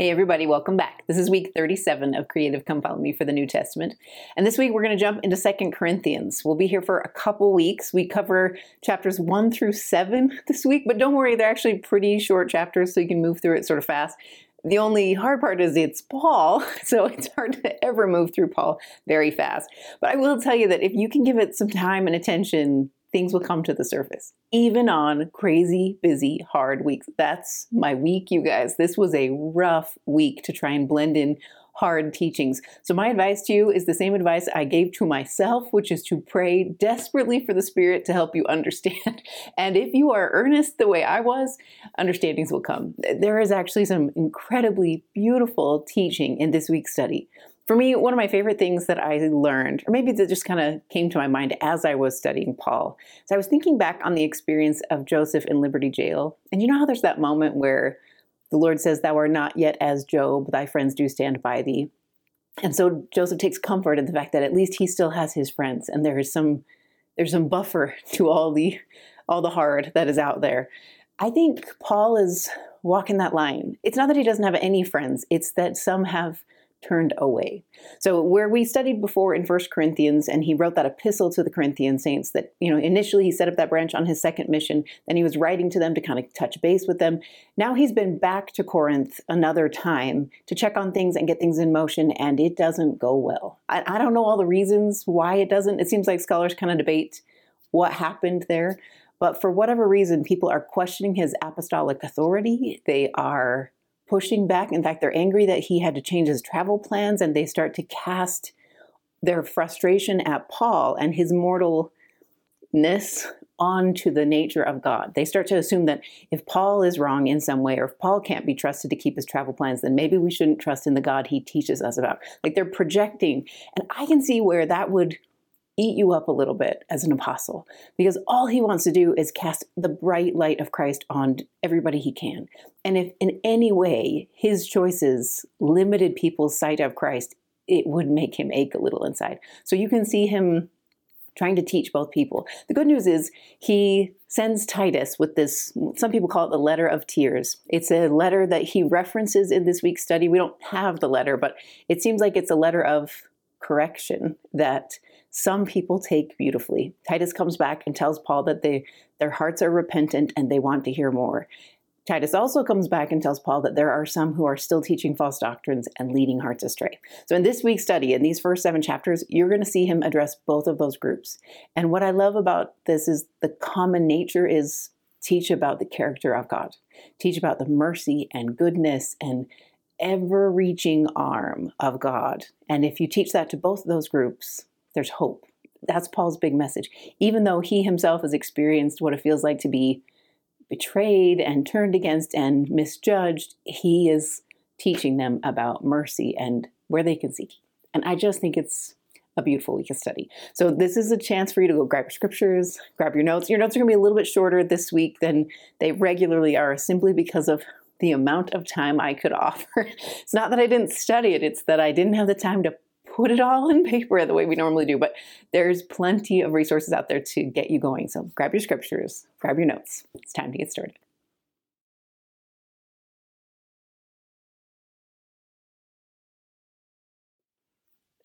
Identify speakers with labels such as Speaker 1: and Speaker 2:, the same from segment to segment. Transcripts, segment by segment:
Speaker 1: Hey, everybody, welcome back. This is week 37 of Creative Come Follow Me for the New Testament. And this week we're going to jump into Second Corinthians. We'll be here for a couple weeks. We cover chapters 1 through 7 this week, but don't worry, they're actually pretty short chapters, so you can move through it sort of fast. The only hard part is it's Paul, so it's hard to ever move through Paul very fast. But I will tell you that if you can give it some time and attention, things will come to the surface, even on crazy, busy, hard weeks. That's my week, you guys. This was a rough week to try and blend in hard teachings. So, my advice to you is the same advice I gave to myself, which is to pray desperately for the Spirit to help you understand. And if you are earnest the way I was, understandings will come. There is actually some incredibly beautiful teaching in this week's study for me, one of my favorite things that I learned, or maybe that just kind of came to my mind as I was studying Paul, is I was thinking back on the experience of Joseph in Liberty Jail. And you know how there's that moment where the Lord says, Thou art not yet as Job, thy friends do stand by thee. And so Joseph takes comfort in the fact that at least he still has his friends, and there is some there's some buffer to all the all the hard that is out there. I think Paul is walking that line. It's not that he doesn't have any friends, it's that some have turned away. So where we studied before in First Corinthians and he wrote that epistle to the Corinthian saints that, you know, initially he set up that branch on his second mission, then he was writing to them to kind of touch base with them. Now he's been back to Corinth another time to check on things and get things in motion and it doesn't go well. I, I don't know all the reasons why it doesn't. It seems like scholars kind of debate what happened there. But for whatever reason, people are questioning his apostolic authority. They are pushing back. In fact, they're angry that he had to change his travel plans and they start to cast their frustration at Paul and his mortalness onto the nature of God. They start to assume that if Paul is wrong in some way or if Paul can't be trusted to keep his travel plans, then maybe we shouldn't trust in the God he teaches us about. Like they're projecting. And I can see where that would eat you up a little bit as an apostle because all he wants to do is cast the bright light of Christ on everybody he can. And if in any way his choices limited people's sight of Christ, it would make him ache a little inside. So you can see him trying to teach both people. The good news is he sends Titus with this, some people call it the letter of tears. It's a letter that he references in this week's study. We don't have the letter, but it seems like it's a letter of correction that some people take beautifully. Titus comes back and tells Paul that they, their hearts are repentant and they want to hear more. Titus also comes back and tells Paul that there are some who are still teaching false doctrines and leading hearts astray. So, in this week's study, in these first seven chapters, you're going to see him address both of those groups. And what I love about this is the common nature is teach about the character of God, teach about the mercy and goodness and ever reaching arm of God. And if you teach that to both of those groups, there's hope. That's Paul's big message. Even though he himself has experienced what it feels like to be betrayed and turned against and misjudged, he is teaching them about mercy and where they can seek. And I just think it's a beautiful week of study. So this is a chance for you to go grab your scriptures, grab your notes. Your notes are going to be a little bit shorter this week than they regularly are simply because of the amount of time I could offer. It's not that I didn't study it, it's that I didn't have the time to put it all in paper the way we normally do. But there's plenty of resources out there to get you going. So grab your scriptures, grab your notes. It's time to get started.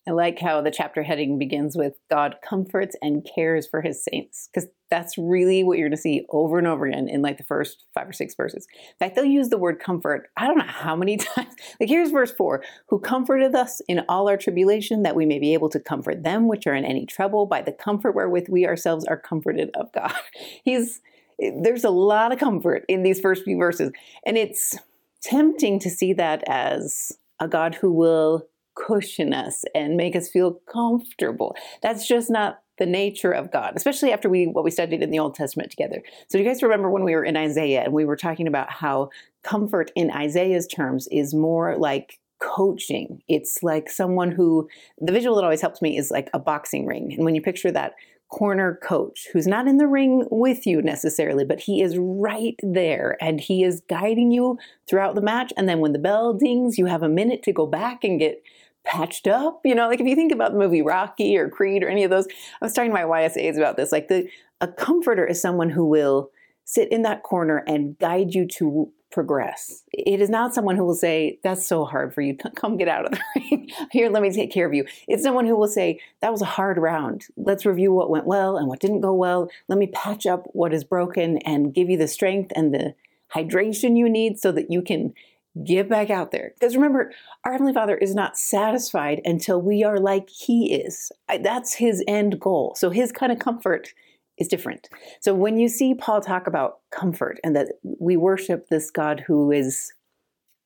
Speaker 1: I like how the chapter heading begins with God comforts and cares for his saints, because that's really what you're going to see over and over again in like the first five or six verses. In fact, they'll use the word comfort, I don't know how many times. Like here's verse four Who comforted us in all our tribulation, that we may be able to comfort them which are in any trouble by the comfort wherewith we ourselves are comforted of God. He's there's a lot of comfort in these first few verses, and it's tempting to see that as a God who will cushion us and make us feel comfortable. That's just not the nature of God, especially after we what we studied in the Old Testament together. So you guys remember when we were in Isaiah and we were talking about how comfort in Isaiah's terms is more like coaching. It's like someone who the visual that always helps me is like a boxing ring. And when you picture that corner coach who's not in the ring with you necessarily, but he is right there and he is guiding you throughout the match. And then when the bell dings, you have a minute to go back and get patched up. You know, like if you think about the movie Rocky or Creed or any of those, I was talking to my YSAs about this. Like the a comforter is someone who will sit in that corner and guide you to progress. It is not someone who will say, That's so hard for you. Come get out of the ring. Here, let me take care of you. It's someone who will say, That was a hard round. Let's review what went well and what didn't go well. Let me patch up what is broken and give you the strength and the hydration you need so that you can get back out there. Because remember, our Heavenly Father is not satisfied until we are like He is. That's His end goal. So His kind of comfort is different. So when you see Paul talk about comfort and that we worship this God who is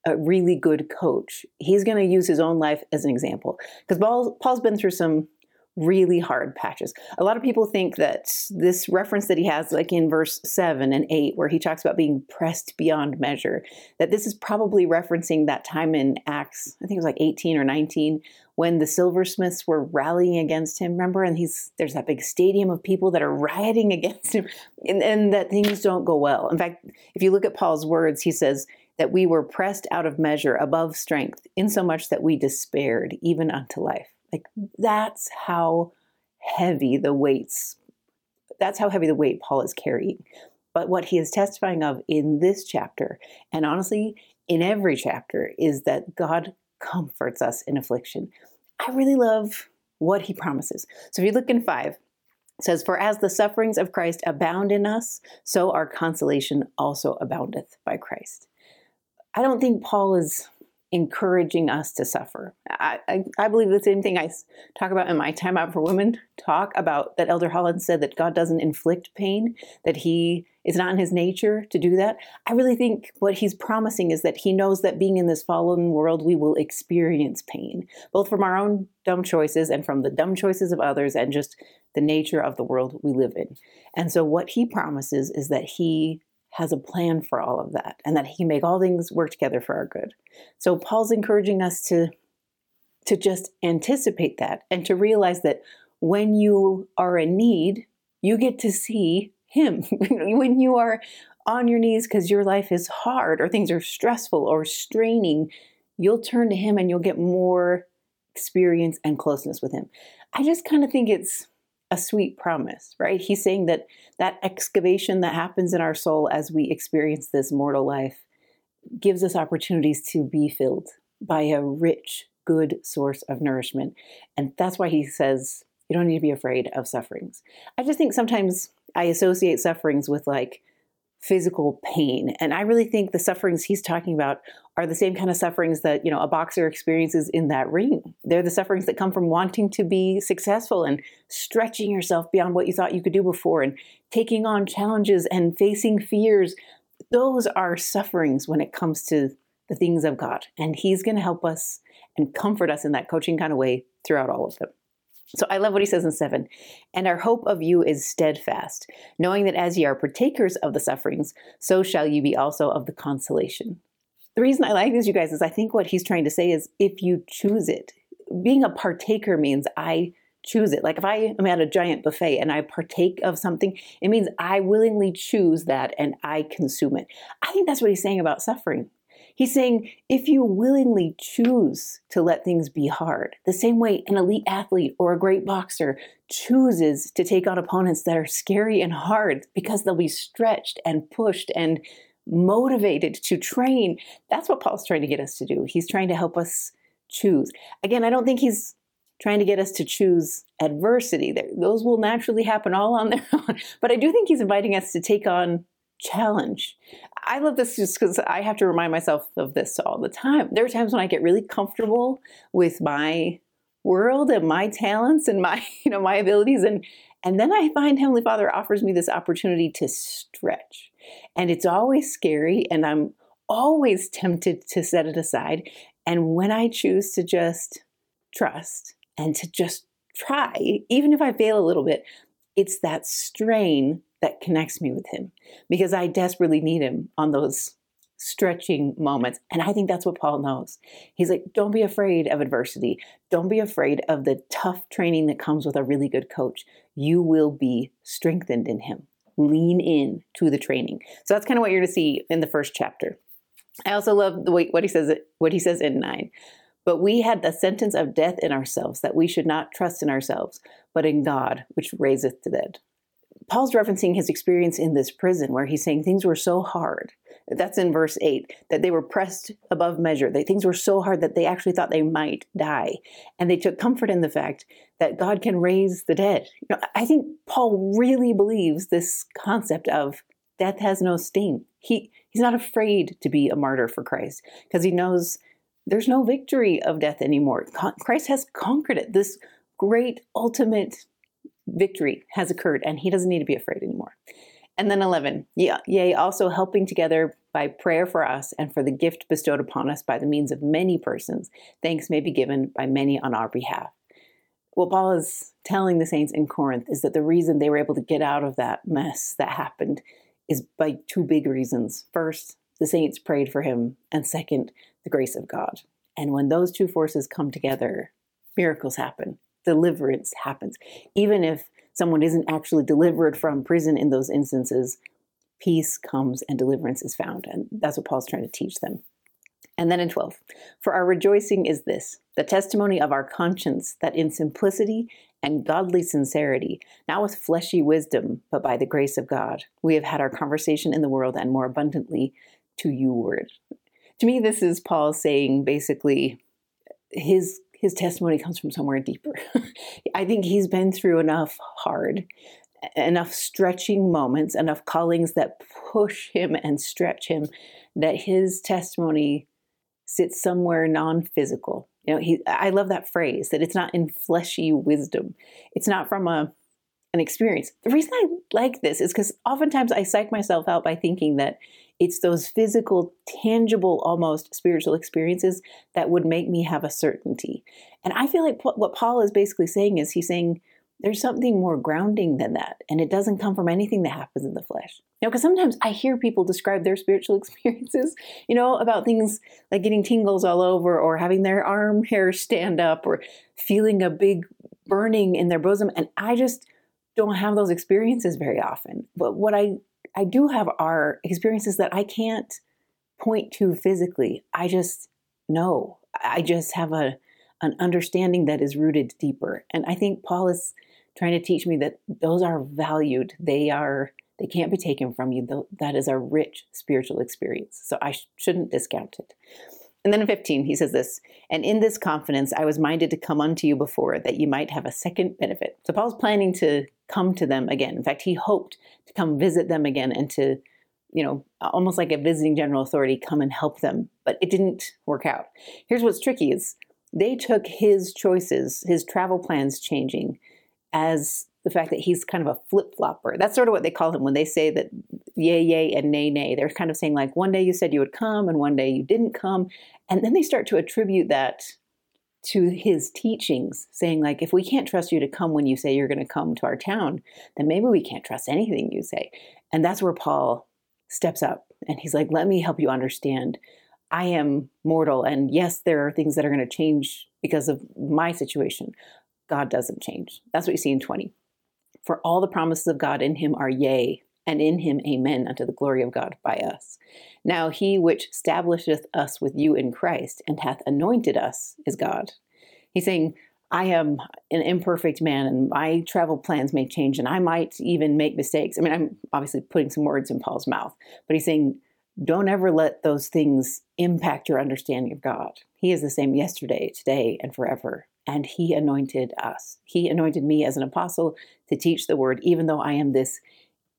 Speaker 1: a really good coach, he's going to use his own life as an example. Because Paul, Paul's been through some really hard patches. A lot of people think that this reference that he has, like in verse 7 and 8, where he talks about being pressed beyond measure, that this is probably referencing that time in Acts, I think it was like 18 or 19, when the silversmiths were rallying against him. Remember? And he's there's that big stadium of people that are rioting against him, and, and that things don't go well. In fact, if you look at Paul's words, he says, that we were pressed out of measure above strength, insomuch that we despaired even unto life. Like that's how heavy the weights, that's how heavy the weight Paul is carrying. But what he is testifying of in this chapter, and honestly, in every chapter, is that God comforts us in affliction. I really love what he promises. So if you look in five, it says, For as the sufferings of Christ abound in us, so our consolation also aboundeth by Christ. I don't think Paul is encouraging us to suffer. I, I, I, believe the same thing I talk about in my Time Out for Women talk about that Elder Holland said that God doesn't inflict pain, that He is not in His nature to do that. I really think what He's promising is that He knows that being in this fallen world, we will experience pain, both from our own dumb choices and from the dumb choices of others, and just the nature of the world we live in. And so, what He promises is that He has a plan for all of that and that he can make all things work together for our good. So Paul's encouraging us to to just anticipate that and to realize that when you are in need, you get to see him. when you are on your knees because your life is hard or things are stressful or straining, you'll turn to him and you'll get more experience and closeness with him. I just kind of think it's a sweet promise, right? He's saying that that excavation that happens in our soul as we experience this mortal life gives us opportunities to be filled by a rich, good source of nourishment. And that's why he says you don't need to be afraid of sufferings. I just think sometimes I associate sufferings with like physical pain. And I really think the sufferings he's talking about are the same kind of sufferings that, you know, a boxer experiences in that ring. They're the sufferings that come from wanting to be successful and stretching yourself beyond what you thought you could do before and taking on challenges and facing fears. Those are sufferings when it comes to the things of God. And he's going to help us and comfort us in that coaching kind of way throughout all of them. So I love what he says in 7. And our hope of you is steadfast, knowing that as ye are partakers of the sufferings, so shall you be also of the consolation. The reason I like this, you guys, is I think what he's trying to say is if you choose it, being a partaker means I choose it. Like if I am at a giant buffet and I partake of something, it means I willingly choose that and I consume it. I think that's what he's saying about suffering. He's saying if you willingly choose to let things be hard, the same way an elite athlete or a great boxer chooses to take on opponents that are scary and hard because they'll be stretched and pushed and motivated to train. That's what Paul's trying to get us to do. He's trying to help us choose. Again, I don't think he's trying to get us to choose adversity. Those will naturally happen all on their own. But I do think he's inviting us to take on challenge. I love this just because I have to remind myself of this all the time. There are times when I get really comfortable with my world and my talents and my, you know, my abilities and and then I find Heavenly Father offers me this opportunity to stretch. And it's always scary and I'm always tempted to set it aside. And when I choose to just trust and to just try, even if I fail a little bit, it's that strain that connects me with him because I desperately need him on those stretching moments. And I think that's what Paul knows. He's like, don't be afraid of adversity. Don't be afraid of the tough training that comes with a really good coach. You will be strengthened in him. Lean in to the training. So that's kind of what you're going to see in the first chapter. I also love the way what he says what he says in 9. But we had the sentence of death in ourselves that we should not trust in ourselves, but in God, which raiseth the dead. Paul's referencing his experience in this prison where he's saying things were so hard. That's in verse 8, that they were pressed above measure. Things were so hard that they actually thought they might die. And they took comfort in the fact that God can raise the dead. You know, I think Paul really believes this concept of death has no sting. He, he's not afraid to be a martyr for Christ because he knows there's no victory of death anymore. Christ has conquered it. This great ultimate victory has occurred, and he doesn't need to be afraid anymore. And then 11, yeah, yea, also helping together by prayer for us and for the gift bestowed upon us by the means of many persons, thanks may be given by many on our behalf. What Paul is telling the saints in Corinth is that the reason they were able to get out of that mess that happened is by two big reasons. First, the saints prayed for him, and second, the grace of God. And when those two forces come together, miracles happen, deliverance happens. Even if someone isn't actually delivered from prison in those instances, peace comes and deliverance is found. And that's what Paul's trying to teach them. And then in 12, for our rejoicing is this the testimony of our conscience that in simplicity and godly sincerity, not with fleshy wisdom, but by the grace of God, we have had our conversation in the world and more abundantly to you word. To me, this is Paul saying basically his his testimony comes from somewhere deeper. I think he's been through enough hard, enough stretching moments, enough callings that push him and stretch him that his testimony sits somewhere non-physical. You know, he I love that phrase that it's not in fleshy wisdom. It's not from a an experience. The reason I like this is because oftentimes I psych myself out by thinking that it's those physical, tangible, almost spiritual experiences that would make me have a certainty. And I feel like what Paul is basically saying is he's saying there's something more grounding than that. And it doesn't come from anything that happens in the flesh. You know, because sometimes I hear people describe their spiritual experiences, you know, about things like getting tingles all over or having their arm hair stand up or feeling a big burning in their bosom. And I just don't have those experiences very often. But what I I do have are experiences that I can't point to physically. I just know. I just have a an understanding that is rooted deeper. And I think Paul is trying to teach me that those are valued. They are they can't be taken from you. That is a rich spiritual experience. So I sh- shouldn't discount it. And then in 15, he says this, and in this confidence I was minded to come unto you before that you might have a second benefit. So Paul's planning to come to them again. In fact, he hoped to come visit them again and to, you know, almost like a visiting general authority, come and help them. But it didn't work out. Here's what's tricky is they took his choices, his travel plans changing, as the fact that he's kind of a flip flopper. That's sort of what they call him when they say that yay, yay, and nay, nay. They're kind of saying, like, one day you said you would come, and one day you didn't come. And then they start to attribute that to his teachings, saying, like, if we can't trust you to come when you say you're going to come to our town, then maybe we can't trust anything you say. And that's where Paul steps up and he's like, let me help you understand. I am mortal, and yes, there are things that are going to change because of my situation. God doesn't change. That's what you see in 20. For all the promises of God in him are yea, and in him amen unto the glory of God by us. Now he which establisheth us with you in Christ and hath anointed us is God. He's saying, I am an imperfect man and my travel plans may change and I might even make mistakes. I mean, I'm obviously putting some words in Paul's mouth, but he's saying, don't ever let those things impact your understanding of God. He is the same yesterday, today, and forever. And he anointed us. He anointed me as an apostle to teach the word, even though I am this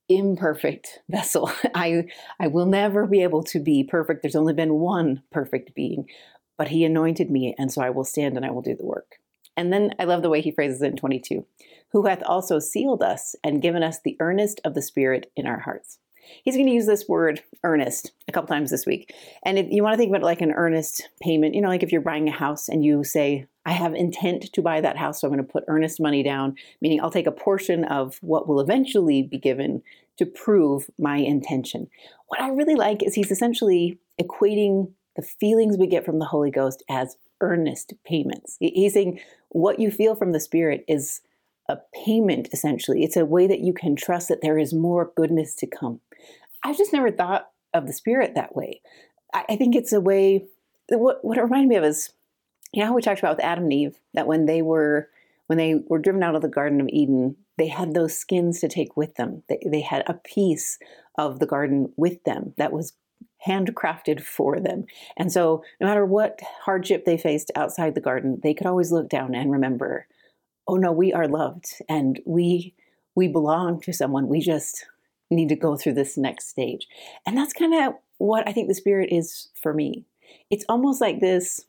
Speaker 1: imperfect vessel. I I will never be able to be perfect. There's only been one perfect being, but he anointed me and so I will stand and I will do the work. And then I love the way he phrases it in 22. Who hath also sealed us and given us the earnest of the spirit in our hearts. He's going to use this word earnest a couple times this week. And if you want to think about it like an earnest payment, you know, like if you're buying a house and you say, I have intent to buy that house, so I'm going to put earnest money down, meaning I'll take a portion of what will eventually be given to prove my intention. What I really like is he's essentially equating the feelings we get from the Holy Ghost as earnest payments. He's saying what you feel from the Spirit is a payment, essentially. It's a way that you can trust that there is more goodness to come. I've just never thought of the Spirit that way. I, think it's a way, what, what it reminded me of is, you know how we talked about with Adam and Eve, that when they were when they were driven out of the Garden of Eden, they had those skins to take with them. They, they had a piece of the garden with them that was handcrafted for them. And so, no matter what hardship they faced outside the garden, they could always look down and remember, oh no, we are loved and we we belong to someone. We just need to go through this next stage. And that's kind of what I think the spirit is for me. It's almost like this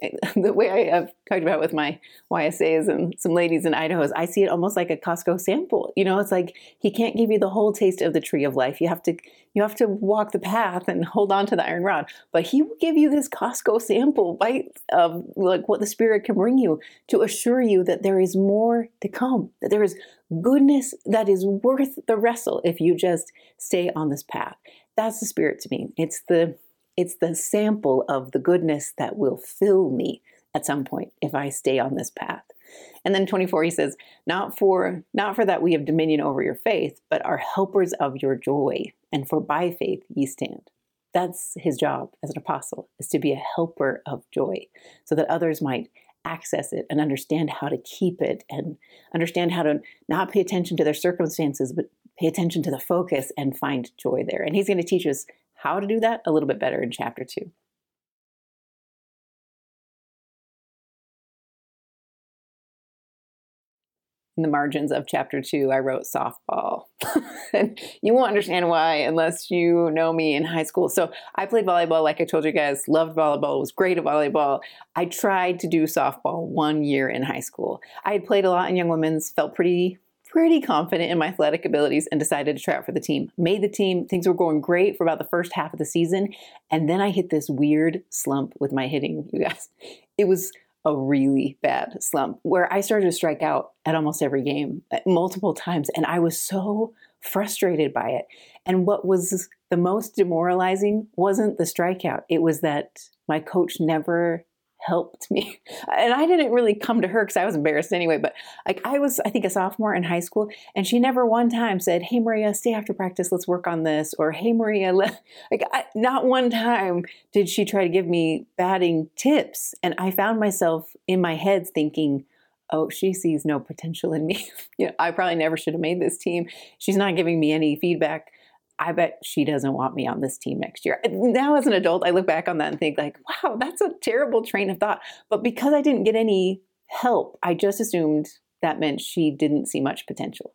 Speaker 1: the way I have talked about with my YSAs and some ladies in Idaho is I see it almost like a Costco sample. You know, it's like he can't give you the whole taste of the tree of life. You have to you have to walk the path and hold on to the iron rod. But he will give you this Costco sample bite of like what the spirit can bring you to assure you that there is more to come, that there is goodness that is worth the wrestle if you just stay on this path. That's the spirit to me. It's the it's the sample of the goodness that will fill me at some point if I stay on this path. And then 24 he says, not for not for that we have dominion over your faith, but are helpers of your joy, and for by faith ye stand. That's his job as an apostle, is to be a helper of joy, so that others might access it and understand how to keep it and understand how to not pay attention to their circumstances, but pay attention to the focus and find joy there. And he's going to teach us how to do that a little bit better in chapter two. in the margins of chapter two, I wrote softball. and you won't understand why unless you know me in high school. So I played volleyball, like I told you guys, loved volleyball, was great at volleyball. I tried to do softball one year in high school. I had played a lot in young women's, felt pretty pretty confident in my athletic abilities and decided to try out for the team. Made the team, things were going great for about the first half of the season. And then I hit this weird slump with my hitting, you guys. It was a really bad slump where I started to strike out at almost every game uh, multiple times. And I was so frustrated by it. And what was the most demoralizing wasn't the strikeout, it was that my coach never helped me. And I didn't really come to her because I was embarrassed anyway, but like I was, I think, a sophomore in high school, and she never one time said, Hey, Maria, stay after practice, let's work on this. Or, Hey, Maria, like I, not one time did she try to give me batting tips. And I found myself in my head thinking, oh, she sees no potential in me. you know, I probably never should have made this team. She's not giving me any feedback. I bet she doesn't want me on this team next year. Now, as an adult, I look back on that and think, like, wow, that's a terrible train of thought. But because I didn't get any help, I just assumed that meant she didn't see much potential.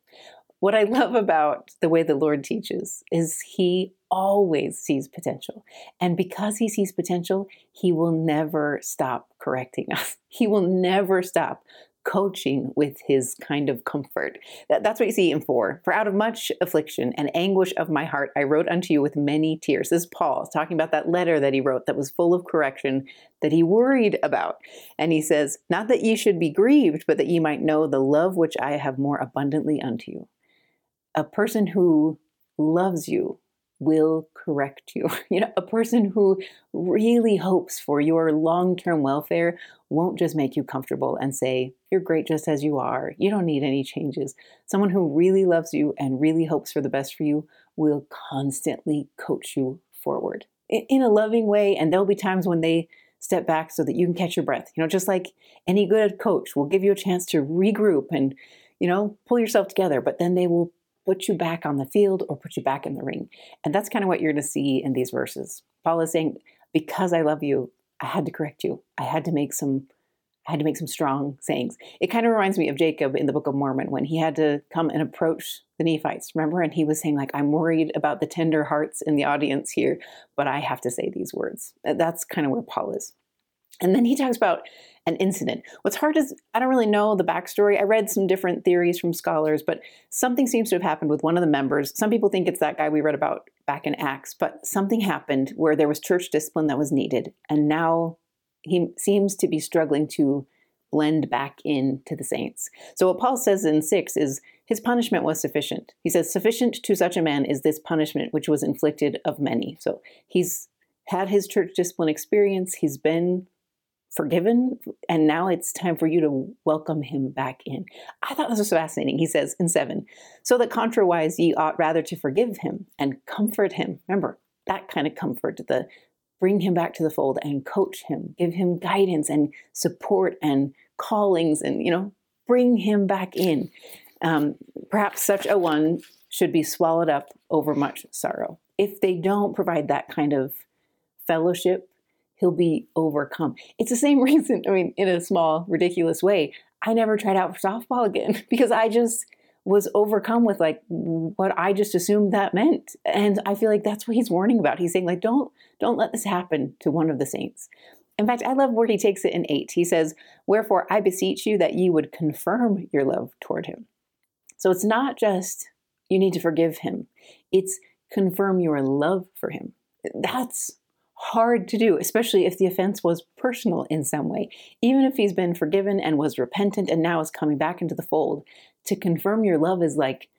Speaker 1: What I love about the way the Lord teaches is He always sees potential. And because He sees potential, He will never stop correcting us. He will never stop coaching with his kind of comfort. That, that's what you see in four. For out of much affliction and anguish of my heart, I wrote unto you with many tears. This is Paul talking about that letter that he wrote that was full of correction that he worried about. And he says, Not that ye should be grieved, but that ye might know the love which I have more abundantly unto you. A person who loves you will correct you. You know, a person who really hopes for your long term welfare won't just make you comfortable and say, You're great just as you are. You don't need any changes. Someone who really loves you and really hopes for the best for you will constantly coach you forward in a loving way. And there'll be times when they step back so that you can catch your breath. You know, just like any good coach will give you a chance to regroup and, you know, pull yourself together, but then they will put you back on the field or put you back in the ring. And that's kind of what you're going to see in these verses. Paul is saying, because I love you, I had to correct you. I had to make some I had to make some strong sayings. It kind of reminds me of Jacob in the Book of Mormon when he had to come and approach the Nephites, remember? And he was saying, like, I'm worried about the tender hearts in the audience here, but I have to say these words. That's kind of where Paul is. And then he talks about an incident. What's hard is I don't really know the backstory. I read some different theories from scholars, but something seems to have happened with one of the members. Some people think it's that guy we read about back in Acts, but something happened where there was church discipline that was needed, and now he seems to be struggling to blend back into the saints. So what Paul says in 6 is his punishment was sufficient. He says sufficient to such a man is this punishment which was inflicted of many. So he's had his church discipline experience, he's been forgiven, and now it's time for you to welcome him back in. I thought this was fascinating. He says in 7 So that contrawise ye ought rather to forgive him and comfort him. Remember, that kind of comfort, the bring him back to the fold and coach him, give him guidance and support and callings, and, you know, bring him back in. Um, perhaps such a one should be swallowed up over much sorrow. if they don't provide that kind of fellowship, he'll be overcome. It's the same reason, I mean, in a small, ridiculous way, I never tried out for softball again because I just was overcome with like what I just assumed that meant. And I feel like that's what he's warning about. He's saying like don't don't let this happen to one of the saints. In fact, I love where he takes it in 8. He says, "Wherefore I beseech you that you would confirm your love toward him." So it's not just you need to forgive him. It's confirm your love for him. That's hard to do, especially if the offense was personal in some way. Even if he's been forgiven and was repentant and now is coming back into the fold, to confirm your love is like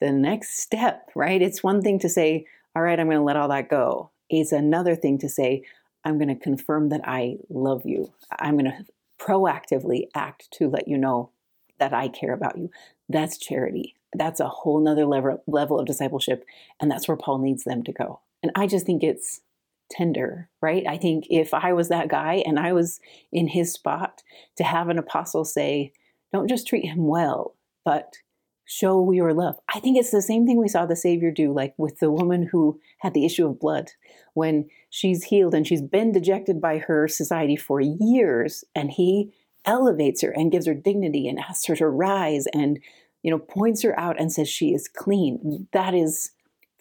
Speaker 1: the next step, right? It's one thing to say, all right, I'm going to let all that go. It's another thing to say, I'm going to confirm that I love you. I'm going to proactively act to let you know that I care about you. That's charity. That's a whole nother level, level of discipleship. And that's where Paul needs them to go. And I just think it's tender, right? I think if I was that guy and I was in his spot to have an apostle say, don't just treat him well, but show your love. I think it's the same thing we saw the Savior do, like with the woman who had the issue of blood. When she's healed and she's been dejected by her society for years, and he elevates her and gives her dignity and asks her to rise and you know points her out and says she is clean. That is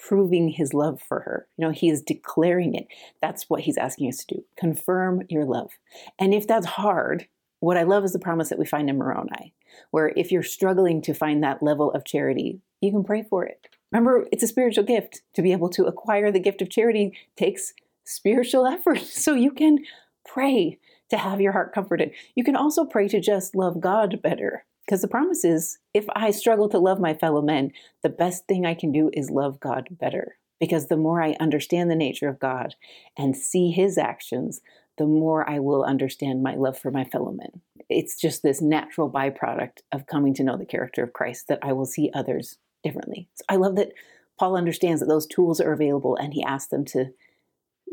Speaker 1: proving his love for her. You know, he is declaring it. That's what he's asking us to do. Confirm your love. And if that's hard, what I love is the promise that we find in Moroni, where if you're struggling to find that level of charity, you can pray for it. Remember, it's a spiritual gift. To be able to acquire the gift of charity takes spiritual effort. So you can pray to have your heart comforted. You can also pray to just love God better. Because the promise is if I struggle to love my fellow men, the best thing I can do is love God better. Because the more I understand the nature of God and see his actions, the more I will understand my love for my fellow men. It's just this natural byproduct of coming to know the character of Christ that I will see others differently. So I love that Paul understands that those tools are available and he asks them to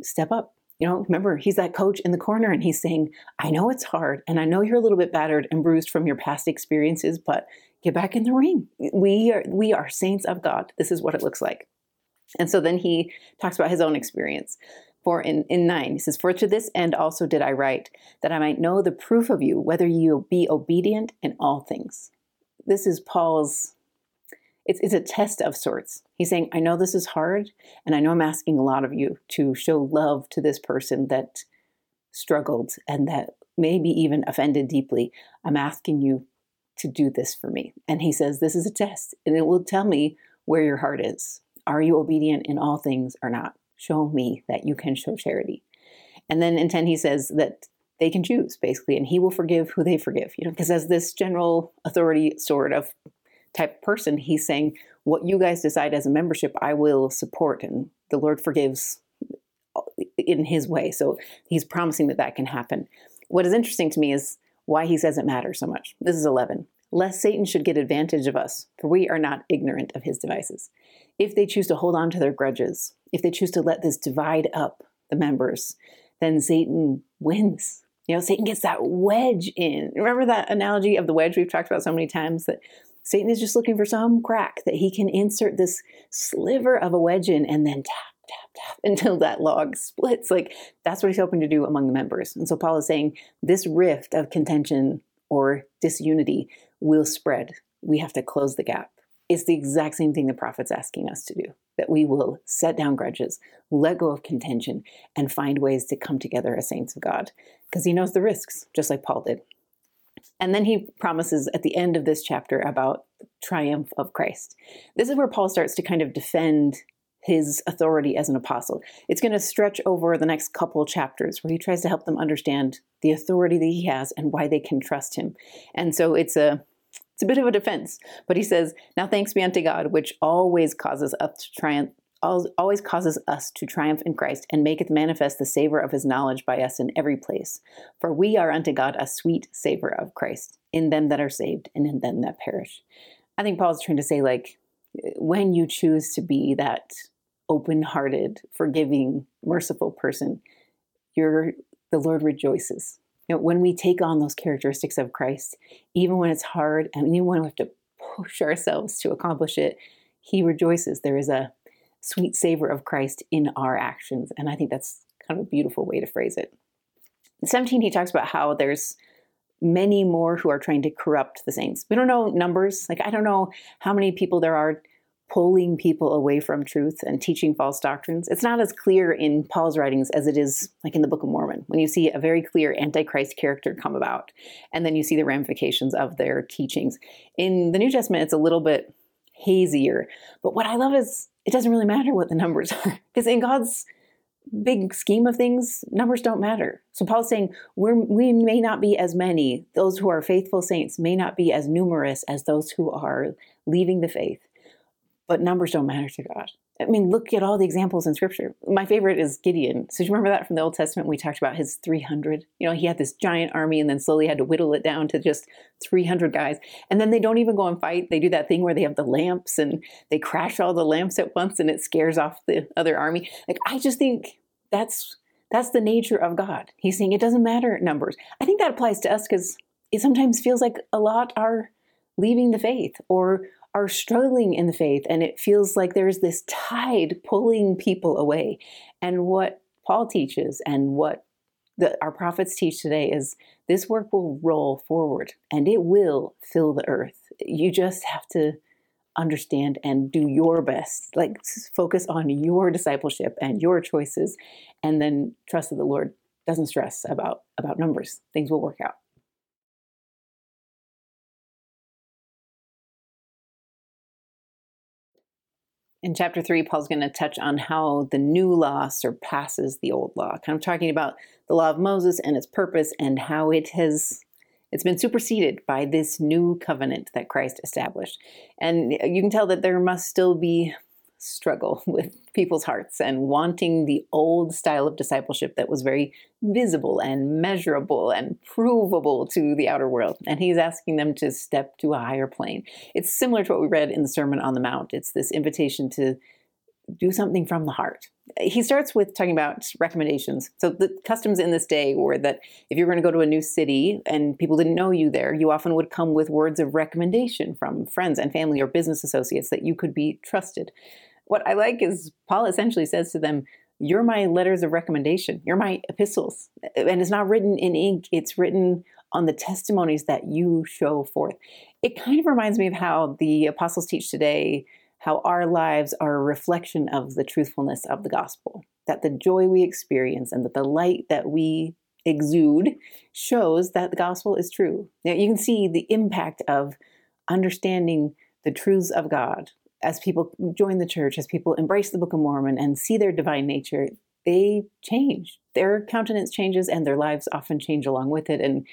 Speaker 1: step up. You know, remember, he's that coach in the corner and he's saying, I know it's hard and I know you're a little bit battered and bruised from your past experiences, but get back in the ring. We are we are saints of God. This is what it looks like. And so then he talks about his own experience. For in, in 9, he says, For to this end also did I write, that I might know the proof of you, whether you be obedient in all things. This is Paul's, it's, it's a test of sorts. He's saying, I know this is hard, and I know I'm asking a lot of you to show love to this person that struggled and that maybe even offended deeply. I'm asking you to do this for me. And he says, This is a test, and it will tell me where your heart is. Are you obedient in all things or not? show me that you can show charity. And then in 10, he says that they can choose basically, and he will forgive who they forgive. You know, because as this general authority sort of type person, he's saying, what you guys decide as a membership, I will support, and the Lord forgives in his way. So he's promising that that can happen. What is interesting to me is why he says it matters so much. This is 11. Lest Satan should get advantage of us, for we are not ignorant of his devices. If they choose to hold on to their grudges, if they choose to let this divide up the members, then Satan wins. You know, Satan gets that wedge in. Remember that analogy of the wedge we've talked about so many times that Satan is just looking for some crack that he can insert this sliver of a wedge in and then tap, tap, tap until that log splits. Like that's what he's hoping to do among the members. And so Paul is saying this rift of contention or disunity will spread. We have to close the gap. It's the exact same thing the prophet's asking us to do that we will set down grudges, let go of contention, and find ways to come together as saints of God because he knows the risks, just like Paul did. And then he promises at the end of this chapter about triumph of Christ. This is where Paul starts to kind of defend his authority as an apostle. It's going to stretch over the next couple chapters where he tries to help them understand the authority that he has and why they can trust him. And so it's a it's a bit of a defense, but he says, "Now thanks be unto God, which always causes us to triumph always causes us to triumph in Christ and maketh manifest the savor of his knowledge by us in every place. For we are unto God a sweet savor of Christ in them that are saved and in them that perish. I think Paul's trying to say, like, when you choose to be that open hearted, forgiving, merciful person, you're, the Lord rejoices. You know, when we take on those characteristics of Christ, even when it's hard and even when we have to push ourselves to accomplish it, He rejoices. There is a sweet savor of Christ in our actions. And I think that's kind of a beautiful way to phrase it. In 17, he talks about how there's many more who are trying to corrupt the saints. We don't know numbers. Like, I don't know how many people there are pulling people away from truth and teaching false doctrines. It's not as clear in Paul's writings as it is like in the Book of Mormon, when you see a very clear Antichrist character come about, and then you see the ramifications of their teachings. In the New Testament, it's a little bit hazier. But what I love is it doesn't really matter what the numbers are, because in God's big scheme of things, numbers don't matter. So Paul's saying we we may not be as many, those who are faithful saints may not be as numerous as those who are leaving the faith but numbers don't matter to God. I mean, look at all the examples in scripture. My favorite is Gideon. So, you remember that from the Old Testament? We talked about his 300. You know, he had this giant army and then slowly had to whittle it down to just 300 guys. And then they don't even go and fight. They do that thing where they have the lamps and they crash all the lamps at once and it scares off the other army. Like, I just think that's that's the nature of God. He's saying it doesn't matter numbers. I think that applies to us because it sometimes feels like a lot are leaving the faith or are struggling in the faith and it feels like there's this tide pulling people away. And what Paul teaches and what the, our prophets teach today is this work will roll forward and it will fill the earth. You just have to understand and do your best. Like focus on your discipleship and your choices, and then trust that the Lord doesn't stress about about numbers. Things will work out. In chapter three, Paul's going to touch on how the new law surpasses the old law, kind of talking about the law of Moses and its purpose and how it has it's been superseded by this new covenant that Christ established. And you can tell that there must still be struggle with people's hearts and wanting the old style of discipleship that was very visible and measurable and provable to the outer world. And he's asking them to step to a higher plane. It's similar to what we read in the Sermon on the Mount. It's this invitation to do something from the heart. He starts with talking about recommendations. So the customs in this day were that if you're going to go to a new city and people didn't know you there, you often would come with words of recommendation from friends and family or business associates that you could be trusted what I like is Paul essentially says to them, You're my letters of recommendation, you're my epistles. And it's not written in ink, it's written on the testimonies that you show forth. It kind of reminds me of how the apostles teach today how our lives are a reflection of the truthfulness of the gospel, that the joy we experience and that the light that we exude shows that the gospel is true. Now, you can see the impact of understanding the truths of God as people join the church, as people embrace the Book of Mormon and see their divine nature, they change. Their countenance changes and their lives often change along with it. And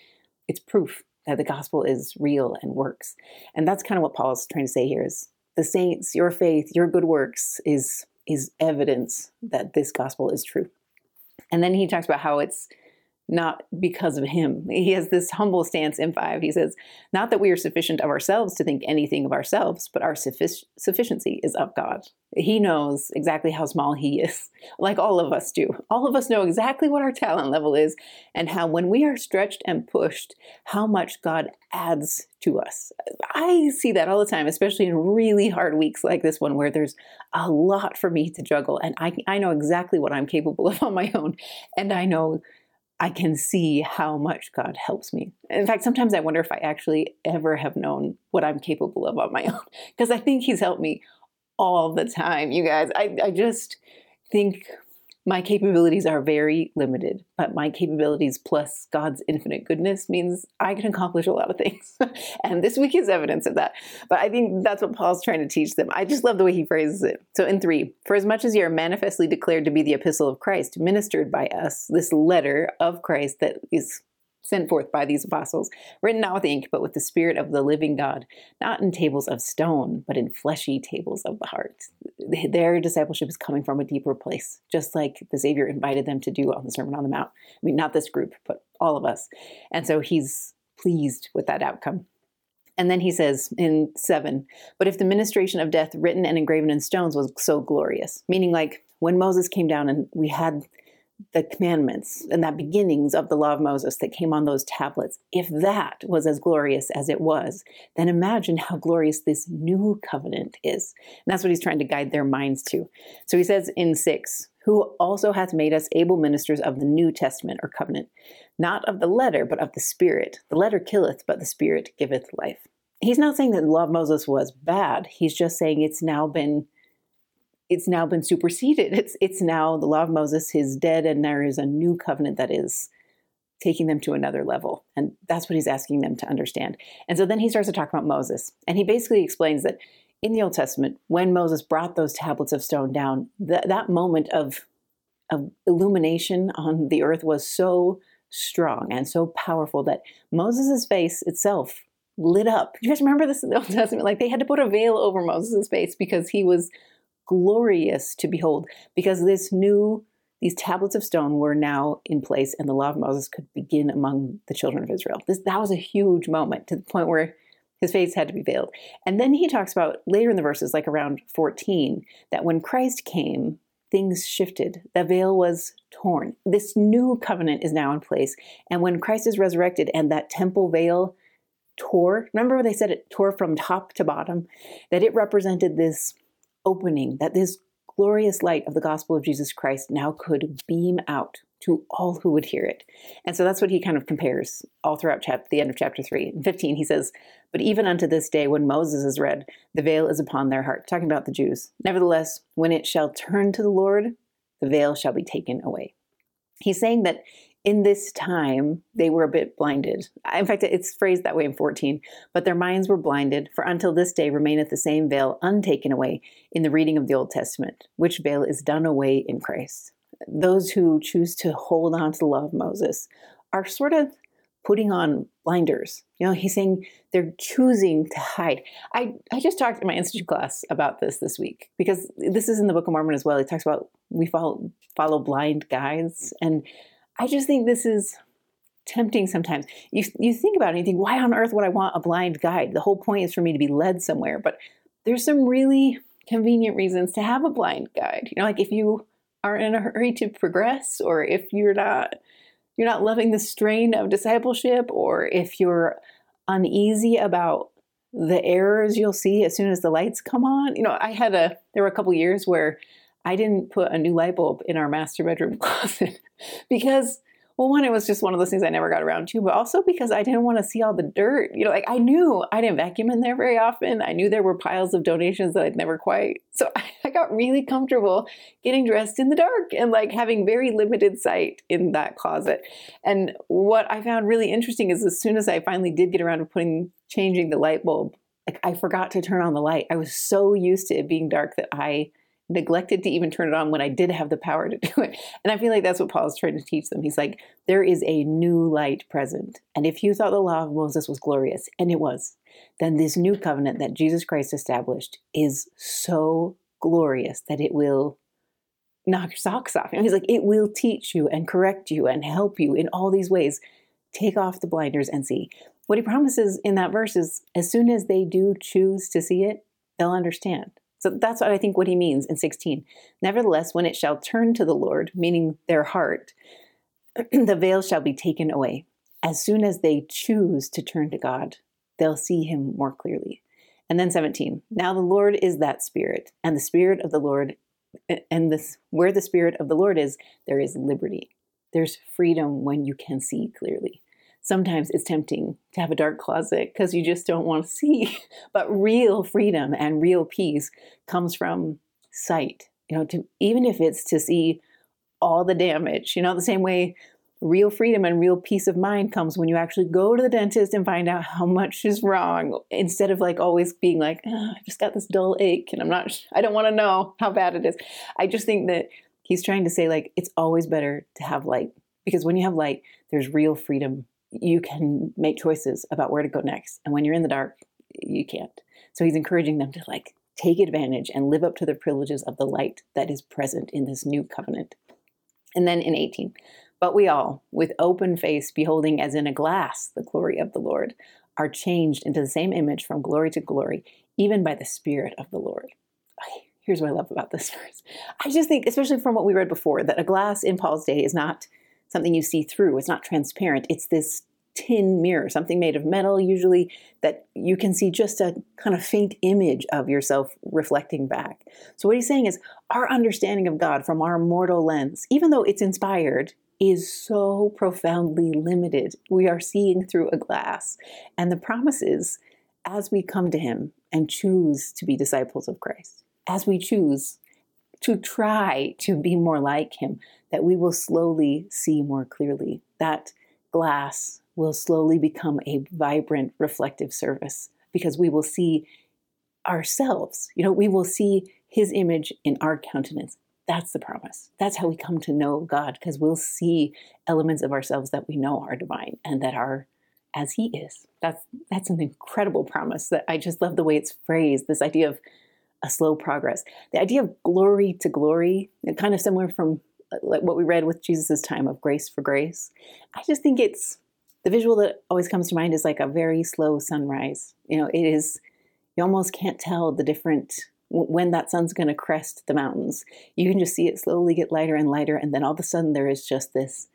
Speaker 1: it's proof that the gospel is real and works. And that's kind of what Paul's trying to say here is the saints, your faith, your good works is is evidence that this gospel is true. And then he talks about how it's not because of him. He has this humble stance in five. He says, Not that we are sufficient of ourselves to think anything of ourselves, but our suffic- sufficiency is of God. He knows exactly how small he is, like all of us do. All of us know exactly what our talent level is and how, when we are stretched and pushed, how much God adds to us. I see that all the time, especially in really hard weeks like this one, where there's a lot for me to juggle. And I, I know exactly what I'm capable of on my own. And I know I can see how much God helps me. In fact, sometimes I wonder if I actually ever have known what I'm capable of on my own, because I think He's helped me all the time, you guys. I, I just think my capabilities are very limited, but my capabilities plus God's infinite goodness means I can accomplish a lot of things. and this week is evidence of that. But I think that's what Paul's trying to teach them. I just love the way he phrases it. So in three, for as much as you are manifestly declared to be the epistle of Christ, ministered by us, this letter of Christ that is sent forth by these apostles, written not with ink, but with the Spirit of the living God, not in tables of stone, but in fleshy tables of the heart. Their discipleship is coming from a deeper place, just like the Savior invited them to do on the Sermon on the Mount. I mean, not this group, but all of us. And so he's pleased with that outcome. And then he says in seven, but if the ministration of death written and engraven in stones was so glorious, meaning like when Moses came down and we had the commandments and that beginnings of the law of Moses that came on those tablets, if that was as glorious as it was, then imagine how glorious this new covenant is. And that's what he's trying to guide their minds to. So he says in 6, who also hath made us able ministers of the New Testament or covenant, not of the letter, but of the Spirit. The letter killeth, but the Spirit giveth life. He's not saying that the law of Moses was bad. He's just saying it's now been it's now been superseded. It's it's now the law of Moses is dead, and there is a new covenant that is taking them to another level. And that's what he's asking them to understand. And so then he starts to talk about Moses. And he basically explains that in the Old Testament, when Moses brought those tablets of stone down, that, that moment of, of illumination on the earth was so strong and so powerful that Moses' face itself lit up. You guys remember this in the Old Testament? Like they had to put a veil over Moses' face because he was glorious to behold because this new these tablets of stone were now in place and the law of Moses could begin among the children of Israel. This that was a huge moment to the point where his face had to be veiled. And then he talks about later in the verses, like around 14, that when Christ came, things shifted. The veil was torn. This new covenant is now in place. And when Christ is resurrected and that temple veil tore, remember when they said it tore from top to bottom? That it represented this opening, that this glorious light of the gospel of Jesus Christ now could beam out to all who would hear it. And so that's what he kind of compares all throughout chap- the end of chapter 3. In 15, he says, But even unto this day, when Moses is read, the veil is upon their heart, talking about the Jews. Nevertheless, when it shall turn to the Lord, the veil shall be taken away. He's saying that in this time they were a bit blinded. In fact, it's phrased that way in 14. But their minds were blinded, for until this day remaineth the same veil untaken away in the reading of the Old Testament, which veil is done away in Christ. Those who choose to hold on to the law of Moses are sort of putting on blinders. You know, he's saying they're choosing to hide. I, I just talked in my institute class about this this week because this is in the Book of Mormon as well. It talks about we follow follow blind guides and I just think this is tempting sometimes. You, you think about it and you think, why on earth would I want a blind guide? The whole point is for me to be led somewhere. But there's some really convenient reasons to have a blind guide. You know, like if you are in a hurry to progress or if you're not you're not loving the strain of discipleship or if you're uneasy about the errors you'll see as soon as the lights come on. You know, I had a there were a couple years where I didn't put a new light bulb in our master bedroom closet because well, one, it was just one of those things I never got around to, but also because I didn't want to see all the dirt. You know, like I knew I didn't vacuum in there very often. I knew there were piles of donations that I'd never quite. So I got really comfortable getting dressed in the dark and like having very limited sight in that closet. And what I found really interesting is as soon as I finally did get around to putting, changing the light bulb, like I forgot to turn on the light. I was so used to it being dark that I neglected to even turn it on when I did have the power to do it. And I feel like that's what Paul is trying to teach them. He's like, there is a new light present. And if you thought the law of Moses was glorious, and it was, then this new covenant that Jesus Christ established is so glorious that it will knock your socks off. And he's like, it will teach you and correct you and help you in all these ways. Take off the blinders and see. What he promises in that verse is as soon as they do choose to see it, they'll understand. So that's what I think what he means in 16. Nevertheless, when it shall turn to the Lord, meaning their heart, the veil shall be taken away. As soon as they choose to turn to God, they'll see him more clearly. And then 17. Now the Lord is that spirit, and the spirit of the Lord and this where the spirit of the Lord is, there is liberty. There's freedom when you can see clearly sometimes it's tempting to have a dark closet because you just don't want to see. But real freedom and real peace comes from sight. You know, to even if it's to see all the damage, you know, the same way real freedom and real peace of mind comes when you actually go to the dentist and find out how much is wrong instead of like always being like, oh, I just got this dull ache and I'm not, I don't want to know how bad it is. I just think that he's trying to say, like, it's always better to have light because when you have light, there's real freedom you can make choices about where to go next. And when you're in the dark, you can't. So he's encouraging them to like take advantage and live up to the privileges of the light that is present in this new covenant. And then in 18, but we all, with open face, beholding as in a glass the glory of the Lord, are changed into the same image from glory to glory, even by the Spirit of the Lord. here's what I love about this verse. I just think, especially from what we read before, that a glass in Paul's day is not something you see through. It's not transparent. It's this tin mirror, something made of metal, usually, that you can see just a kind of faint image of yourself reflecting back. So, what he's saying is, our understanding of God from our mortal lens, even though it's inspired, is so profoundly limited. We are seeing through a glass. And the promise is, as we come to Him and choose to be disciples of Christ, as we choose to try to be more like Him, that we will slowly see more clearly. That glass will slowly become a vibrant, reflective service because we will see ourselves. You know, we will see His image in our countenance. That's the promise. That's how we come to know God because we'll see elements of ourselves that we know are divine and that are as He is. That's that's an incredible promise that I just love the way it's phrased. This idea of a slow progress, the idea of glory to glory, kind of similar from like what we read with Jesus' time of grace for grace. I just think it's the visual that always comes to mind is like a very slow sunrise. You know, it is, you almost can't tell the different, when that sun's going to crest the mountains. You can just see it slowly get lighter and lighter. And then all of a sudden there is just this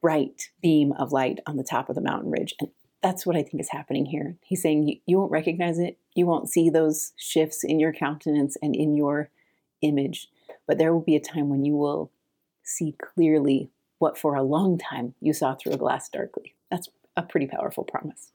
Speaker 1: bright beam of light on the top of the mountain ridge. And that's what I think is happening here. He's saying you, you won't recognize it. You won't see those shifts in your countenance and in your image. But there will be a time when you will see clearly what for a long time you saw through a glass darkly. That's a pretty powerful promise.